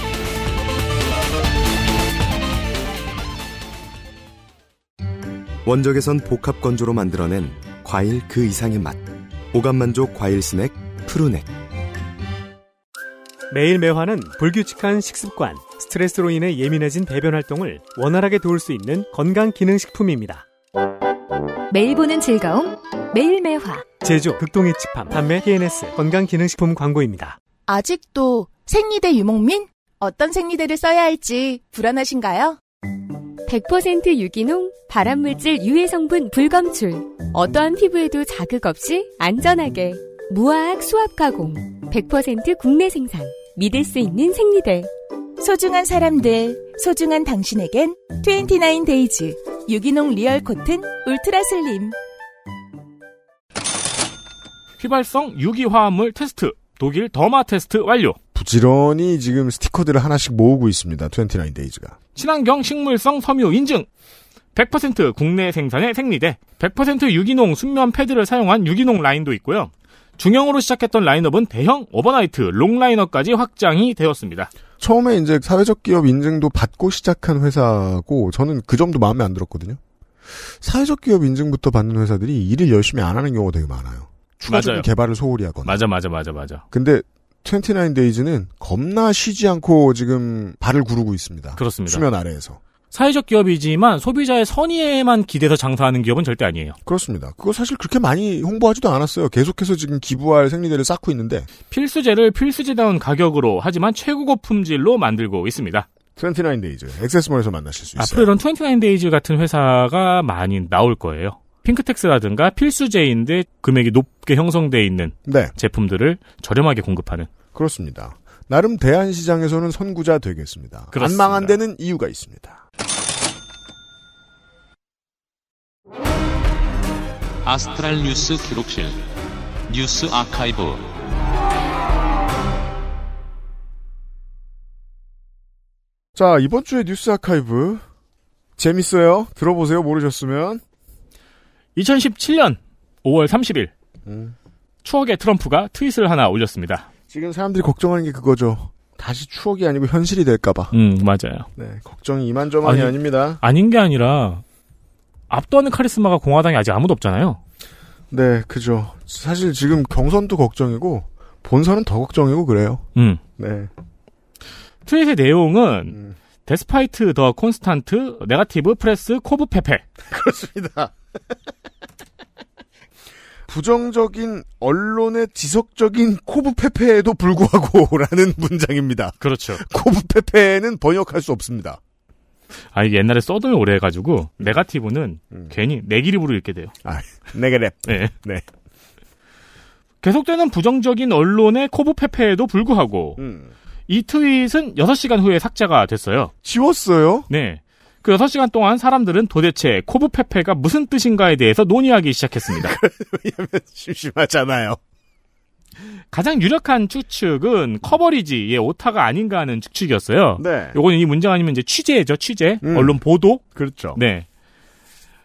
원적에선 복합 건조로 만들어낸 과일 그 이상의 맛. 오감만족 과일 스낵 푸르넥. 매일 매화는 불규칙한 식습관, 스트레스로 인해 예민해진 배변 활동을 원활하게 도울 수 있는 건강 기능 식품입니다. 매일 보는 즐거움 매일 매화 제조 극동의 집함 판매 TNS 건강 기능 식품 광고입니다. 아직도 생리대 유목민? 어떤 생리대를 써야 할지 불안하신가요? 100% 유기농, 발암물질 유해 성분 불검출. 어떠한 피부에도 자극 없이 안전하게. 무화학 수압 가공. 100% 국내 생산. 믿을 수 있는 생리대. 소중한 사람들, 소중한 당신에겐 29 Days 유기농 real cotton ultra slim. 휘발성 유기화합물 테스트. 독일 Derma Test 완료. 부지런히 지금 스티커들을 하나씩 모으고 있습니다. 29Days가. 친환경 식물성 섬유 인증. 100% 국내 생산의 생리대. 100% 유기농 순면 패드를 사용한 유기농 라인도 있고요. 중형으로 시작했던 라인업은 대형 overnight long liner까지 확장이 되었습니다. 처음에 이제 사회적 기업 인증도 받고 시작한 회사고 저는 그 점도 마음에 안 들었거든요. 사회적 기업 인증부터 받는 회사들이 일을 열심히 안 하는 경우가 되게 많아요. 추가적인 맞아요. 개발을 소홀히 하거나. 맞아, 맞아, 맞아, 맞아. 근데 29 Days는 겁나 쉬지 않고 지금 발을 구르고 있습니다. 그렇습니다. 수면 아래에서. 사회적 기업이지만 소비자의 선의에만 기대서 장사하는 기업은 절대 아니에요. 그렇습니다. 그거 사실 그렇게 많이 홍보하지도 않았어요. 계속해서 지금 기부할 생리대를 쌓고 있는데 필수재를 필수재다운 가격으로 하지만 최고급 품질로 만들고 있습니다. 29 Days XS몰에서 만나실 수 있어요. 앞으로 이런 29 Days 같은 회사가 많이 나올 거예요. pink tax라든가 필수재인데 금액이 높게 형성돼 있는 네. 제품들을 저렴하게 공급하는 그렇습니다. 나름 대한 시장에서는 선구자 되겠습니다. 안 그렇습니다. 망한 데는 이유가 있습니다. 아스트랄 뉴스 기록실 뉴스 아카이브 자, 이번 주에 뉴스 아카이브 재밌어요. 들어보세요. 모르셨으면. 2017년 5월 30일 음. 추억의 트럼프가 트윗을 하나 올렸습니다. 지금 사람들이 걱정하는 게 그거죠. 다시 추억이 아니고 현실이 될까봐. 음, 맞아요. 네, 걱정이 이만저만이 아니, 아닙니다. 아닌 게 아니라 압도하는 카리스마가 공화당에 아직 아무도 없잖아요. 네, 그죠. 사실 지금 경선도 걱정이고 본선은 더 걱정이고 그래요. 음. 네. 트윗의 내용은 음. Despite the constant negative press covfefe. 그렇습니다. 부정적인 언론의 지속적인 코브페페에도 불구하고라는 문장입니다. 그렇죠. 코브페페는 번역할 수 없습니다. 아 이게 옛날에 써둠이 오래 해가지고 네가티브는 괜히 내기립으로 읽게 돼요. 아, 네게랩. 네. 네. 계속되는 부정적인 언론의 코브 페페에도 불구하고 음. 이 트윗은 6시간 후에 삭제가 됐어요. 지웠어요? 네. 그 6시간 동안 사람들은 도대체 covfefe가 무슨 뜻인가에 대해서 논의하기 시작했습니다. 왜냐면 심심하잖아요. 가장 유력한 추측은 coverage의 오타가 아닌가 하는 추측이었어요. 네. 요거는 이 문장 아니면 이제 취재죠, 취재. 음. 언론 보도. 그렇죠. 네.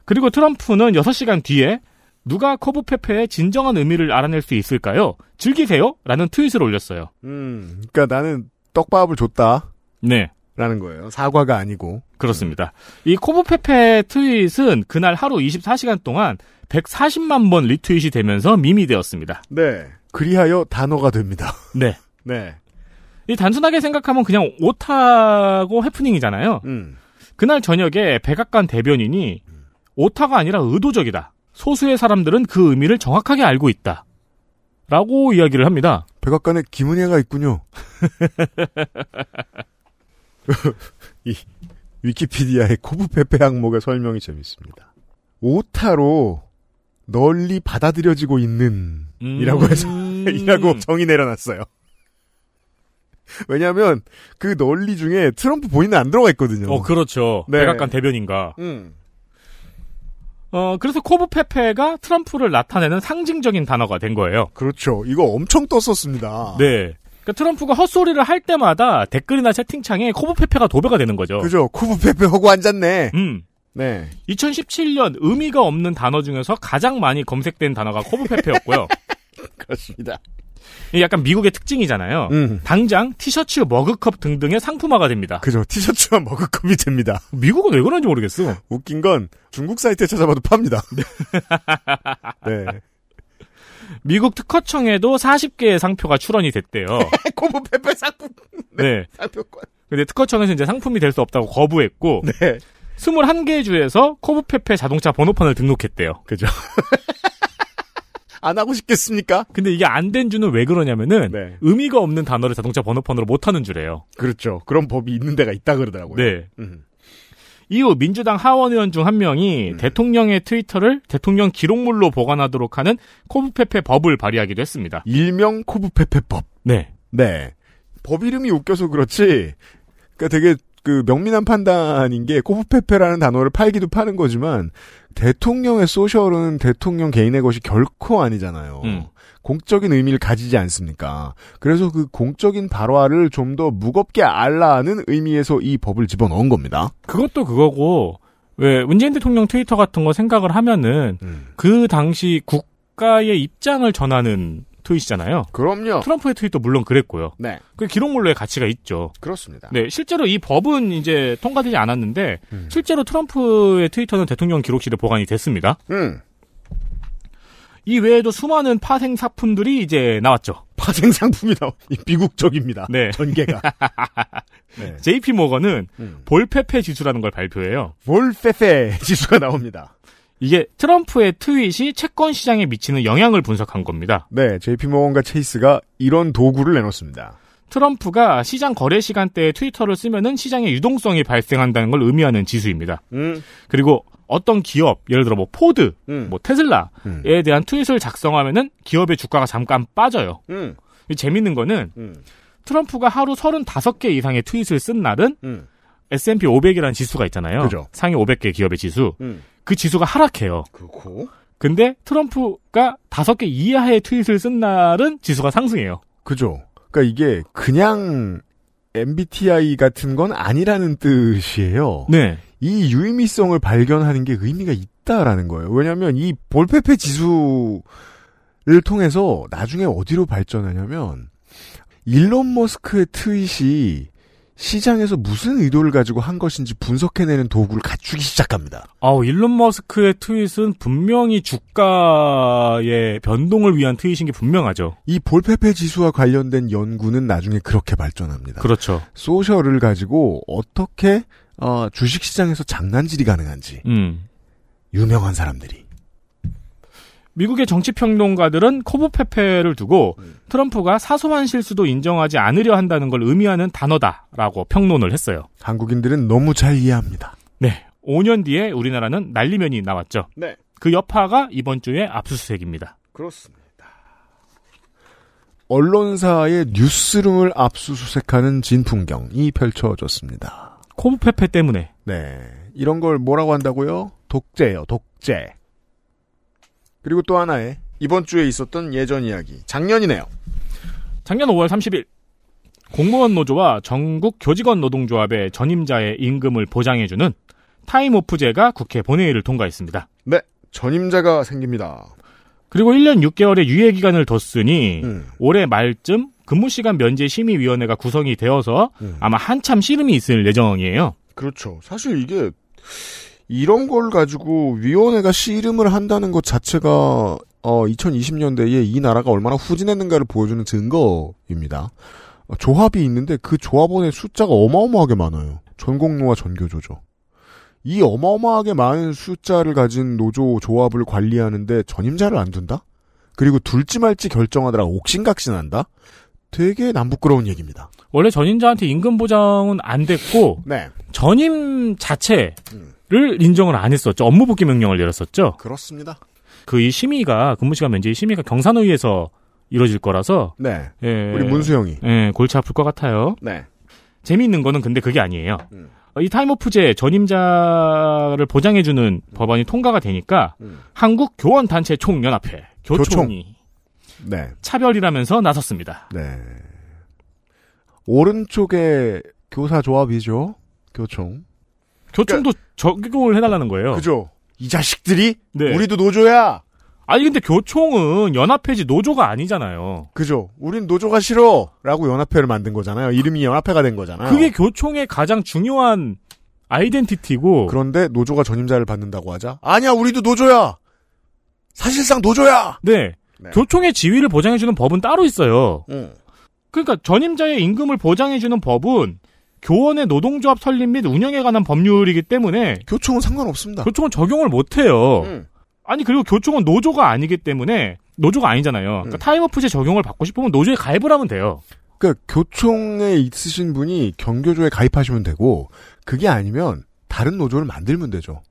그리고 트럼프는 6시간 뒤에 누가 covfefe의 진정한 의미를 알아낼 수 있을까요? 즐기세요? 라는 트윗을 올렸어요. 음, 그러니까 나는 떡밥을 줬다. 네. 라는 거예요. 사과가 아니고. 그렇습니다. 이 covfefe 트윗은 그날 하루 24시간 동안 140만 번 리트윗이 되면서 밈이 되었습니다. 네. 그리하여 단어가 됩니다. 네. 네. 이 단순하게 생각하면 그냥 오타고 해프닝이잖아요. 음. 그날 저녁에 백악관 대변인이 오타가 아니라 의도적이다. 소수의 사람들은 그 의미를 정확하게 알고 있다. 라고 이야기를 합니다. 백악관에 김은혜가 있군요. 이 위키피디아의 코브페페 항목의 설명이 재밌습니다. 오타로 널리 받아들여지고 있는 이라고 해서 이라고 정의 내려놨어요. 왜냐하면 그 널리 중에 트럼프 본인은 안 들어가 있거든요. 어, 그렇죠. 네. 백악관 대변인가. 음. 어, 그래서 covfefe가 트럼프를 나타내는 상징적인 단어가 된 거예요. 그렇죠. 이거 엄청 떴었습니다. 네. 그러니까 트럼프가 헛소리를 할 때마다 댓글이나 채팅창에 covfefe가 도배가 되는 거죠. 그죠. covfefe 하고 앉았네. 음. 네. 2017년 의미가 없는 단어 중에서 가장 많이 검색된 단어가 covfefe였고요. 그렇습니다. 약간 미국의 특징이잖아요. 음. 당장 티셔츠, 머그컵 등등의 상품화가 됩니다. 그죠. 티셔츠와 머그컵이 됩니다. 미국은 왜 그런지 모르겠어. 웃긴 건 중국 사이트에 찾아봐도 팝니다. 네. 미국 특허청에도 40개의 상표가 출원이 됐대요. 코브페페 상품. 네. 상표권. 근데 특허청에서 이제 상품이 될 수 없다고 거부했고 네. 21개 주에서 코브페페 자동차 번호판을 등록했대요. 그죠. 안 하고 싶겠습니까? 근데 이게 안 된 주는 왜 그러냐면은 네. 의미가 없는 단어를 자동차 번호판으로 못 하는 주래요. 그렇죠. 그런 법이 있는 데가 있다 그러더라고요. 네. 음. 이후 민주당 하원 의원 중 한 명이 대통령의 트위터를 대통령 기록물로 보관하도록 하는 코브페페 법을 발의하기도 했습니다. 일명 코브페페법. 네. 네. 법 이름이 웃겨서 그렇지. 그러니까 되게 그 명민한 판단인 게 코브페페라는 단어를 팔기도 파는 거지만 대통령의 소셜은 대통령 개인의 것이 결코 아니잖아요. 음. 공적인 의미를 가지지 않습니까? 그래서 그 공적인 발화를 좀 더 무겁게 알라는 의미에서 이 법을 집어넣은 겁니다. 그것도 그거고 왜 문재인 대통령 트위터 같은 거 생각을 하면은 음. 그 당시 국가의 입장을 전하는 트윗이잖아요. 그럼요. 트럼프의 트윗도 물론 그랬고요. 네. 그 기록물로의 가치가 있죠. 그렇습니다. 네, 실제로 이 법은 이제 통과되지 않았는데 음. 실제로 트럼프의 트위터는 대통령 기록실에 보관이 됐습니다. 음. 이 외에도 수많은 파생 사품들이 이제 나왔죠. 파생 상품이 나오, 이 비국적입니다. 네. 전개가. 네. JP 모건은 음. 볼페페 지수라는 걸 발표해요. 볼페페 지수가 나옵니다. 이게 트럼프의 트윗이 채권 시장에 미치는 영향을 분석한 겁니다. 네, JP모건과 체이스가 이런 도구를 내놓습니다. 트럼프가 시장 거래 시간대에 트위터를 쓰면은 시장의 유동성이 발생한다는 걸 의미하는 지수입니다. 음. 그리고 어떤 기업, 예를 들어 뭐 포드, 음. 뭐 테슬라에 음. 대한 트윗을 작성하면은 기업의 주가가 잠깐 빠져요. 음. 이 재밌는 거는 음. 트럼프가 하루 35개 이상의 트윗을 쓴 날은 음. S&P 500이라는 지수가 있잖아요. 그죠. 상위 500개 기업의 지수. 음. 그 지수가 하락해요. 그렇고. 근데 트럼프가 5개 이하의 트윗을 쓴 날은 지수가 상승해요. 그죠. 그러니까 이게 그냥 MBTI 같은 건 아니라는 뜻이에요. 네. 이 유의미성을 발견하는 게 의미가 있다라는 거예요. 왜냐하면 이 볼페페 지수는 통해서 나중에 어디로 발전하냐면 일론 머스크의 트윗이 시장에서 무슨 의도를 가지고 한 것인지 분석해내는 도구를 갖추기 시작합니다. 아우, 일론 머스크의 트윗은 분명히 주가의 변동을 위한 트윗인 게 분명하죠. 이 볼페페 지수와 관련된 연구는 나중에 그렇게 발전합니다. 그렇죠. 소셜을 가지고 어떻게 어, 주식시장에서 장난질이 가능한지 음. 유명한 사람들이 미국의 정치평론가들은 코브페페를 두고 음. 트럼프가 사소한 실수도 인정하지 않으려 한다는 걸 의미하는 단어다라고 평론을 했어요. 한국인들은 너무 잘 이해합니다. 네. 5년 뒤에 우리나라는 난리면이 나왔죠. 네. 그 여파가 이번 주에 압수수색입니다. 그렇습니다. 언론사의 뉴스룸을 압수수색하는 진풍경이 펼쳐졌습니다. 코브페페 때문에. 네. 이런 걸 뭐라고 한다고요? 독재요, 독재. 그리고 또 하나의 이번 주에 있었던 예전 이야기. 작년이네요. 작년 5월 30일 공무원 노조와 전국 교직원 노동조합의 전임자의 임금을 보장해주는 타임오프제가 국회 본회의를 통과했습니다. 네. 전임자가 생깁니다. 그리고 1년 6개월의 유예 기간을 뒀으니 음. 올해 말쯤 근무시간 면제 심의위원회가 구성이 되어서 음. 아마 한참 씨름이 있을 예정이에요. 그렇죠. 사실 이게 이런 걸 가지고 위원회가 씨름을 한다는 것 자체가 어 2020년대에 이 나라가 얼마나 후진했는가를 보여주는 증거입니다. 어, 조합이 있는데 그 조합원의 숫자가 어마어마하게 많아요. 전공노와 전교조죠. 이 어마어마하게 많은 숫자를 가진 노조 조합을 관리하는데 전임자를 안 둔다? 그리고 둘지 말지 결정하느라 옥신각신한다? 되게 남부끄러운 얘기입니다. 원래 전임자한테 임금 보장은 안 됐고 네. 전임 자체 를 인정을 안 했었죠. 업무 복귀 명령을 내렸었죠. 그렇습니다. 그 이 심의가 근무 시간 면제 심의가 경산의에서 이루어질 거라서 네. 예, 우리 문수영이. 예, 골치 아플 것 같아요. 네. 재미있는 거는 근데 그게 아니에요. 음. 어, 이 타임오프제 전임자를 보장해주는 법안이 통과가 되니까 음. 한국 교원 단체 총연합회 교총이 네. 차별이라면서 나섰습니다. 네. 오른쪽에 교사 조합이죠. 교총. 교총도 적용을 해달라는 거예요. 그러니까 그죠. 이 자식들이 네. 우리도 노조야. 아니 근데 교총은 연합회지 노조가 아니잖아요. 그죠. 우린 노조가 싫어라고 연합회를 만든 거잖아요. 이름이 연합회가 된 거잖아요. 그게 교총의 가장 중요한 아이덴티티고 그런데 노조가 전임자를 받는다고 하자. 아니야, 우리도 노조야. 사실상 노조야. 네. 네. 교총의 지위를 보장해주는 법은 따로 있어요. 응. 그러니까 전임자의 임금을 보장해주는 법은 교원의 노동조합 설립 및 운영에 관한 법률이기 때문에 교총은 상관없습니다. 교총은 적용을 못해요. 응. 아니 그리고 교총은 노조가 아니기 때문에 노조가 아니잖아요. 그러니까 타임오프제 적용을 받고 싶으면 노조에 가입을 하면 돼요. 그러니까 교총에 있으신 분이 경교조에 가입하시면 되고 그게 아니면 다른 노조를 만들면 되죠.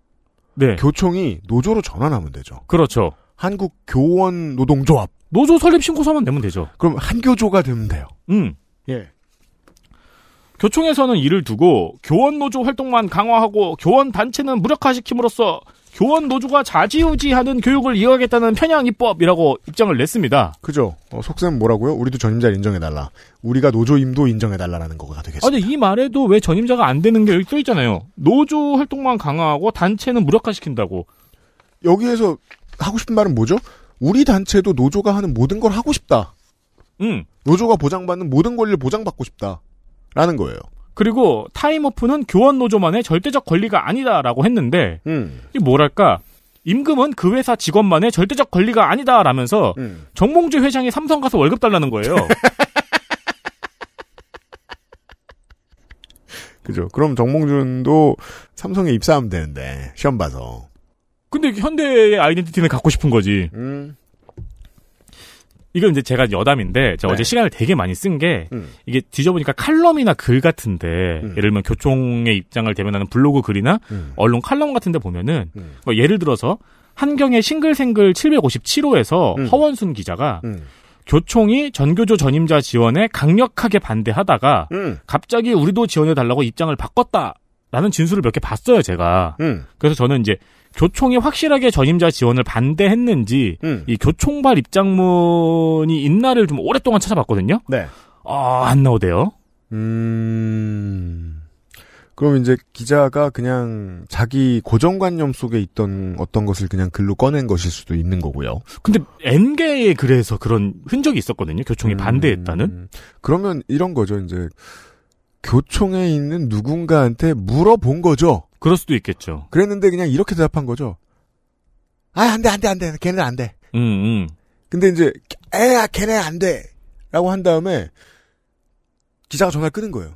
네. 교총이 노조로 전환하면 되죠. 그렇죠. 한국 교원 노동조합. 노조 설립 신고서만 내면 되죠. 그럼 한교조가 되면 돼요. 음. 예. 교총에서는 이를 두고 교원 노조 활동만 강화하고 교원 단체는 무력화시킴으로써 교원 노조가 자지우지하는 교육을 이어가겠다는 편향 입법이라고 입장을 냈습니다. 그죠. 어, 속셈 뭐라고요? 우리도 전임자를 인정해달라. 우리가 노조임도 인정해달라라는 거가 되겠습니다. 아니 이 말에도 왜 전임자가 안 되는 게 여기 써 있잖아요. 노조 활동만 강화하고 단체는 무력화시킨다고. 여기에서 하고 싶은 말은 뭐죠? 우리 단체도 노조가 하는 모든 걸 하고 싶다. 음. 노조가 보장받는 모든 권리를 보장받고 싶다. 라는 거예요. 그리고 타임오프는 교원 노조만의 절대적 권리가 아니다라고 했는데 음. 이 뭐랄까 임금은 그 회사 직원만의 절대적 권리가 아니다라면서 음. 정몽주 회장이 삼성 가서 월급 달라는 거예요. 그죠. 그럼 정몽준도 삼성에 입사하면 되는데, 시험 봐서. 근데 현대의 아이덴티티는 갖고 싶은 거지. 음. 이건 이제 제가 여담인데 제가 네. 어제 시간을 되게 많이 쓴게 음. 이게 뒤져보니까 칼럼이나 글 같은데 음. 예를 들면 교총의 입장을 대변하는 블로그 글이나 음. 언론 칼럼 같은데 보면은 음. 뭐 예를 들어서 한경의 싱글생글 757호에서 음. 허원순 기자가 음. 교총이 전교조 전임자 지원에 강력하게 반대하다가 음. 갑자기 우리도 지원해 달라고 입장을 바꿨다 라는 진술을 몇 개 봤어요 제가. 음. 그래서 저는 이제 교총이 확실하게 전임자 지원을 반대했는지 음. 이 교총발 입장문이 있나를 좀 오랫동안 찾아봤거든요. 네. 아, 안 나오대요. 음. 그럼 이제 기자가 그냥 자기 고정관념 속에 있던 어떤 것을 그냥 글로 꺼낸 것일 수도 있는 거고요. 근데 N개의 글에서 그런 흔적이 있었거든요. 교총이 반대했다는. 그러면 이런 거죠. 이제 교총에 있는 누군가한테 물어본 거죠. 그럴 수도 있겠죠. 그랬는데 그냥 이렇게 대답한 거죠. 아, 안 돼, 안 돼, 안 돼. 걔는 안 돼. 음, 음. 근데 이제, 에, 걔네 안 돼. 라고 한 다음에, 기자가 전화를 끊은 거예요.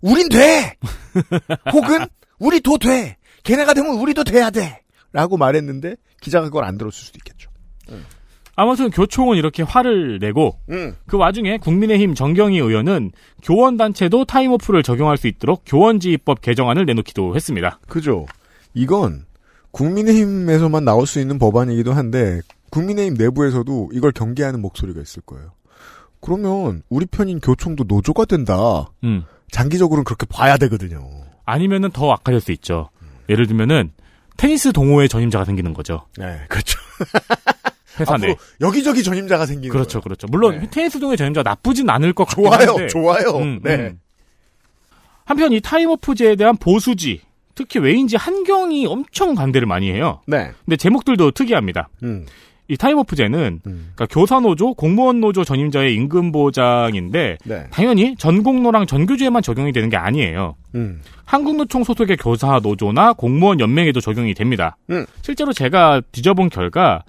우린 돼! 혹은, 우리도 돼! 걔네가 되면 우리도 돼야 돼! 라고 말했는데, 기자가 그걸 안 들었을 수도 있겠죠. 아무튼 교총은 이렇게 화를 내고 음. 그 와중에 국민의힘 정경희 의원은 교원 단체도 타임오프를 적용할 수 있도록 교원지휘법 개정안을 내놓기도 했습니다. 그죠. 이건 국민의힘에서만 나올 수 있는 법안이기도 한데 국민의힘 내부에서도 이걸 경계하는 목소리가 있을 거예요. 그러면 우리 편인 교총도 노조가 된다. 음. 장기적으로는 그렇게 봐야 되거든요. 아니면은 더 악화될 수 있죠. 예를 들면은 테니스 동호회 전임자가 생기는 거죠. 네, 그렇죠. 회사 내. 여기저기 전임자가 생기는 그렇죠, 그렇죠. 물론 테니스 동호회 전임자 나쁘진 않을 것 같긴 좋아요, 한데. 좋아요. 음, 네. 음. 한편 이 타임오프제에 대한 보수지, 특히 왜인지 한경이 엄청 반대를 많이 해요. 네. 근데 제목들도 특이합니다. 음. 이 타임오프제는 그러니까 교사노조, 공무원노조 전임자의 임금 보장인데 네. 당연히 전공노랑 전교조에만 적용이 되는 게 아니에요. 음. 한국노총 소속의 교사노조나 공무원 연맹에도 적용이 됩니다. 음. 실제로 제가 뒤져본 결과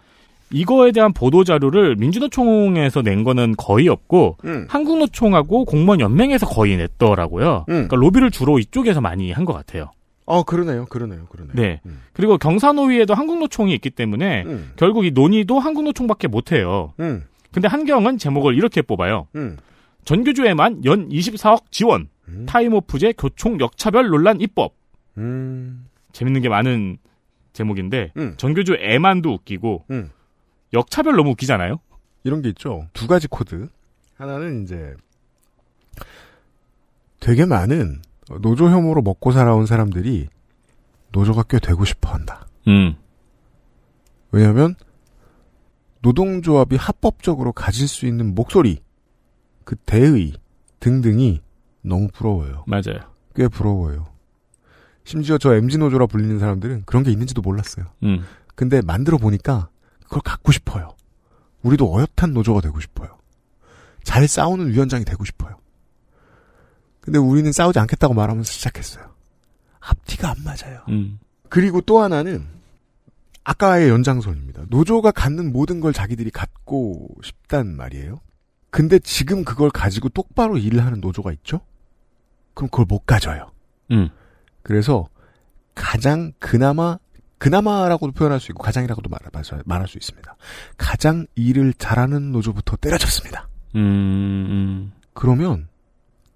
이거에 대한 보도 자료를 민주노총에서 낸 거는 거의 없고 음. 한국노총하고 공무원 연맹에서 거의 냈더라고요. 그러니까 로비를 주로 이쪽에서 많이 한 것 같아요. 어, 그러네요, 그러네요, 그러네요. 네. 그리고 경사노위에도 한국노총이 있기 때문에 음. 결국 이 논의도 한국노총밖에 못 해요. 음. 근데 한경은 제목을 이렇게 뽑아요. 음. 전교조에만 연 24억 지원, 타임오프제 교총 역차별 논란 입법. 음. 재밌는 게 많은 제목인데 전교조에만도 웃기고 역차별 너무 웃기잖아요. 이런 게 있죠. 두 가지 코드. 하나는 이제 되게 많은 노조 혐오로 먹고 살아온 사람들이 노조가 꽤 되고 싶어 한다. 음. 왜냐하면 노동조합이 합법적으로 가질 수 있는 목소리, 그 대의 등등이 너무 부러워요. 맞아요. 꽤 부러워요. 심지어 저 MG 노조라 불리는 사람들은 그런 게 있는지도 몰랐어요. 음. 근데 만들어 보니까 그걸 갖고 싶어요. 우리도 어엿한 노조가 되고 싶어요. 잘 싸우는 위원장이 되고 싶어요. 근데 우리는 싸우지 않겠다고 말하면서 시작했어요. 앞뒤가 안 맞아요. 음. 그리고 또 하나는 아까의 연장선입니다. 노조가 갖는 모든 걸 자기들이 갖고 싶단 말이에요. 근데 지금 그걸 가지고 똑바로 일을 하는 노조가 있죠? 그럼 그걸 못 가져요. 음. 그래서 가장 그나마 그나마라고도 표현할 수 있고 가장이라고도 말, 말할 수 있습니다. 가장 일을 잘하는 노조부터 때려쳤습니다. 음, 음. 그러면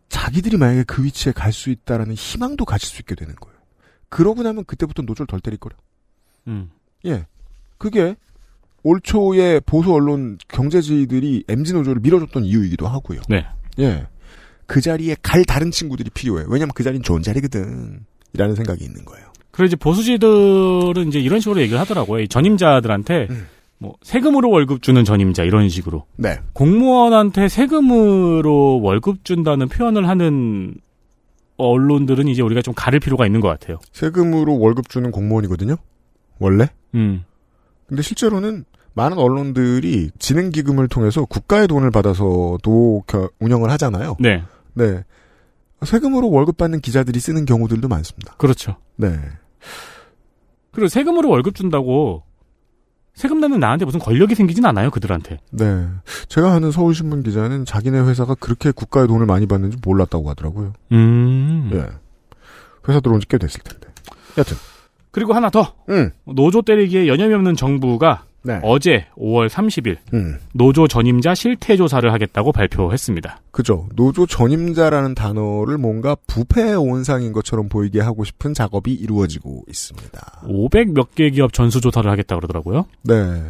자기들이 만약에 그 위치에 갈 수 있다라는 희망도 가질 수 있게 되는 거예요. 그러고 나면 그때부터 노조를 덜 때릴 거려. 음. 예. 그게 올 초에 보수 언론 경제지들이 MZ 노조를 밀어줬던 이유이기도 하고요. 네. 예. 그 자리에 갈 다른 친구들이 필요해. 왜냐면 그 자리는 좋은 자리거든. 이라는 생각이 있는 거예요. 그리고 이제 보수지들은 이제 이런 식으로 얘기를 하더라고요. 이 전임자들한테 음. 뭐 세금으로 월급 주는 전임자 이런 식으로. 네. 공무원한테 세금으로 월급 준다는 표현을 하는 언론들은 이제 우리가 좀 가릴 필요가 있는 것 같아요. 세금으로 월급 주는 공무원이거든요. 원래. 음. 근데 실제로는 많은 언론들이 진행기금을 통해서 국가의 돈을 받아서도 겨- 운영을 하잖아요. 네. 네. 세금으로 월급 받는 기자들이 쓰는 경우들도 많습니다. 그렇죠. 네. 그리고 세금으로 월급 준다고 세금 내는 나한테 무슨 권력이 생기진 않아요, 그들한테. 네. 제가 아는 서울신문 기자는 자기네 회사가 그렇게 국가의 돈을 많이 받는지 몰랐다고 하더라고요. 음. 예. 회사 들어온 지 꽤 됐을 텐데. 여튼. 그리고 하나 더. 음. 노조 때리기에 여념이 없는 정부가 네. 어제 5월 30일 음. 노조 전임자 실태 조사를 하겠다고 발표했습니다. 그죠. 노조 전임자라는 단어를 뭔가 부패 온상인 것처럼 보이게 하고 싶은 작업이 이루어지고 있습니다. 500 몇 개 기업 전수 조사를 하겠다 그러더라고요. 네.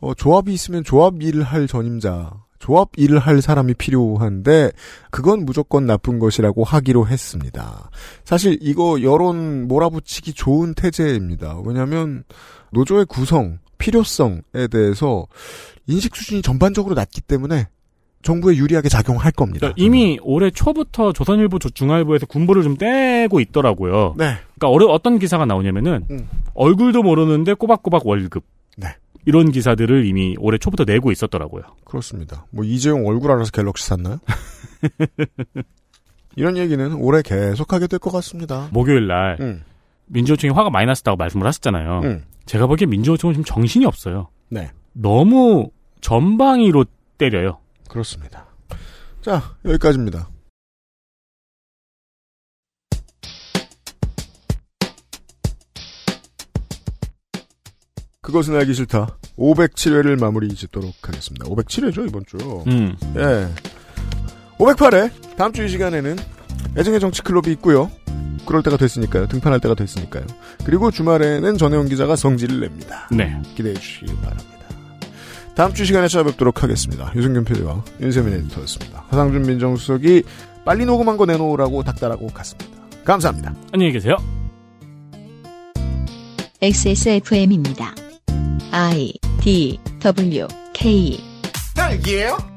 어, 조합이 있으면 조합 일을 할 전임자, 조합 일을 할 사람이 필요한데, 그건 무조건 나쁜 것이라고 하기로 했습니다. 사실 이거 여론 몰아붙이기 좋은 태제입니다. 왜냐면, 노조의 구성, 필요성에 대해서 인식 수준이 전반적으로 낮기 때문에 정부에 유리하게 작용할 겁니다. 그러니까 이미 올해 초부터 조선일보, 조- 중앙일보에서 군부를 좀 떼고 있더라고요. 네. 그러니까 어떤 기사가 나오냐면은 음. 얼굴도 모르는데 꼬박꼬박 월급. 네. 이런 기사들을 이미 올해 초부터 내고 있었더라고요. 그렇습니다. 뭐 이재용 얼굴 알아서 갤럭시 샀나요? 이런 얘기는 올해 계속하게 될 것 같습니다. 목요일 날 음. 민주노총이 화가 많이 났었다고 말씀을 하셨잖아요. 음. 제가 보기엔 민주노총은 지금 정신이 없어요. 네. 너무 전방위로 때려요. 그렇습니다. 자, 여기까지입니다. 그것은 알기 싫다. 507회를 마무리 짓도록 하겠습니다. 507회죠, 이번 주. 음. 예. 508회, 다음 주 이 시간에는 애정의 정치 클럽이 있고요. 그럴 때가 됐으니까요. 등판할 때가 됐으니까요. 그리고 주말에는 전혜원 기자가 성질을 냅니다. 네. 기대해 주시기 바랍니다. 다음 주 시간에 찾아뵙도록 하겠습니다. 유승균 PD와 윤세민 에디터였습니다. 화상준 민정수석이 빨리 녹음한 거 내놓으라고 닥달하고 갔습니다. 감사합니다. 안녕히 계세요. XSFM입니다. I D W K 딸기예요?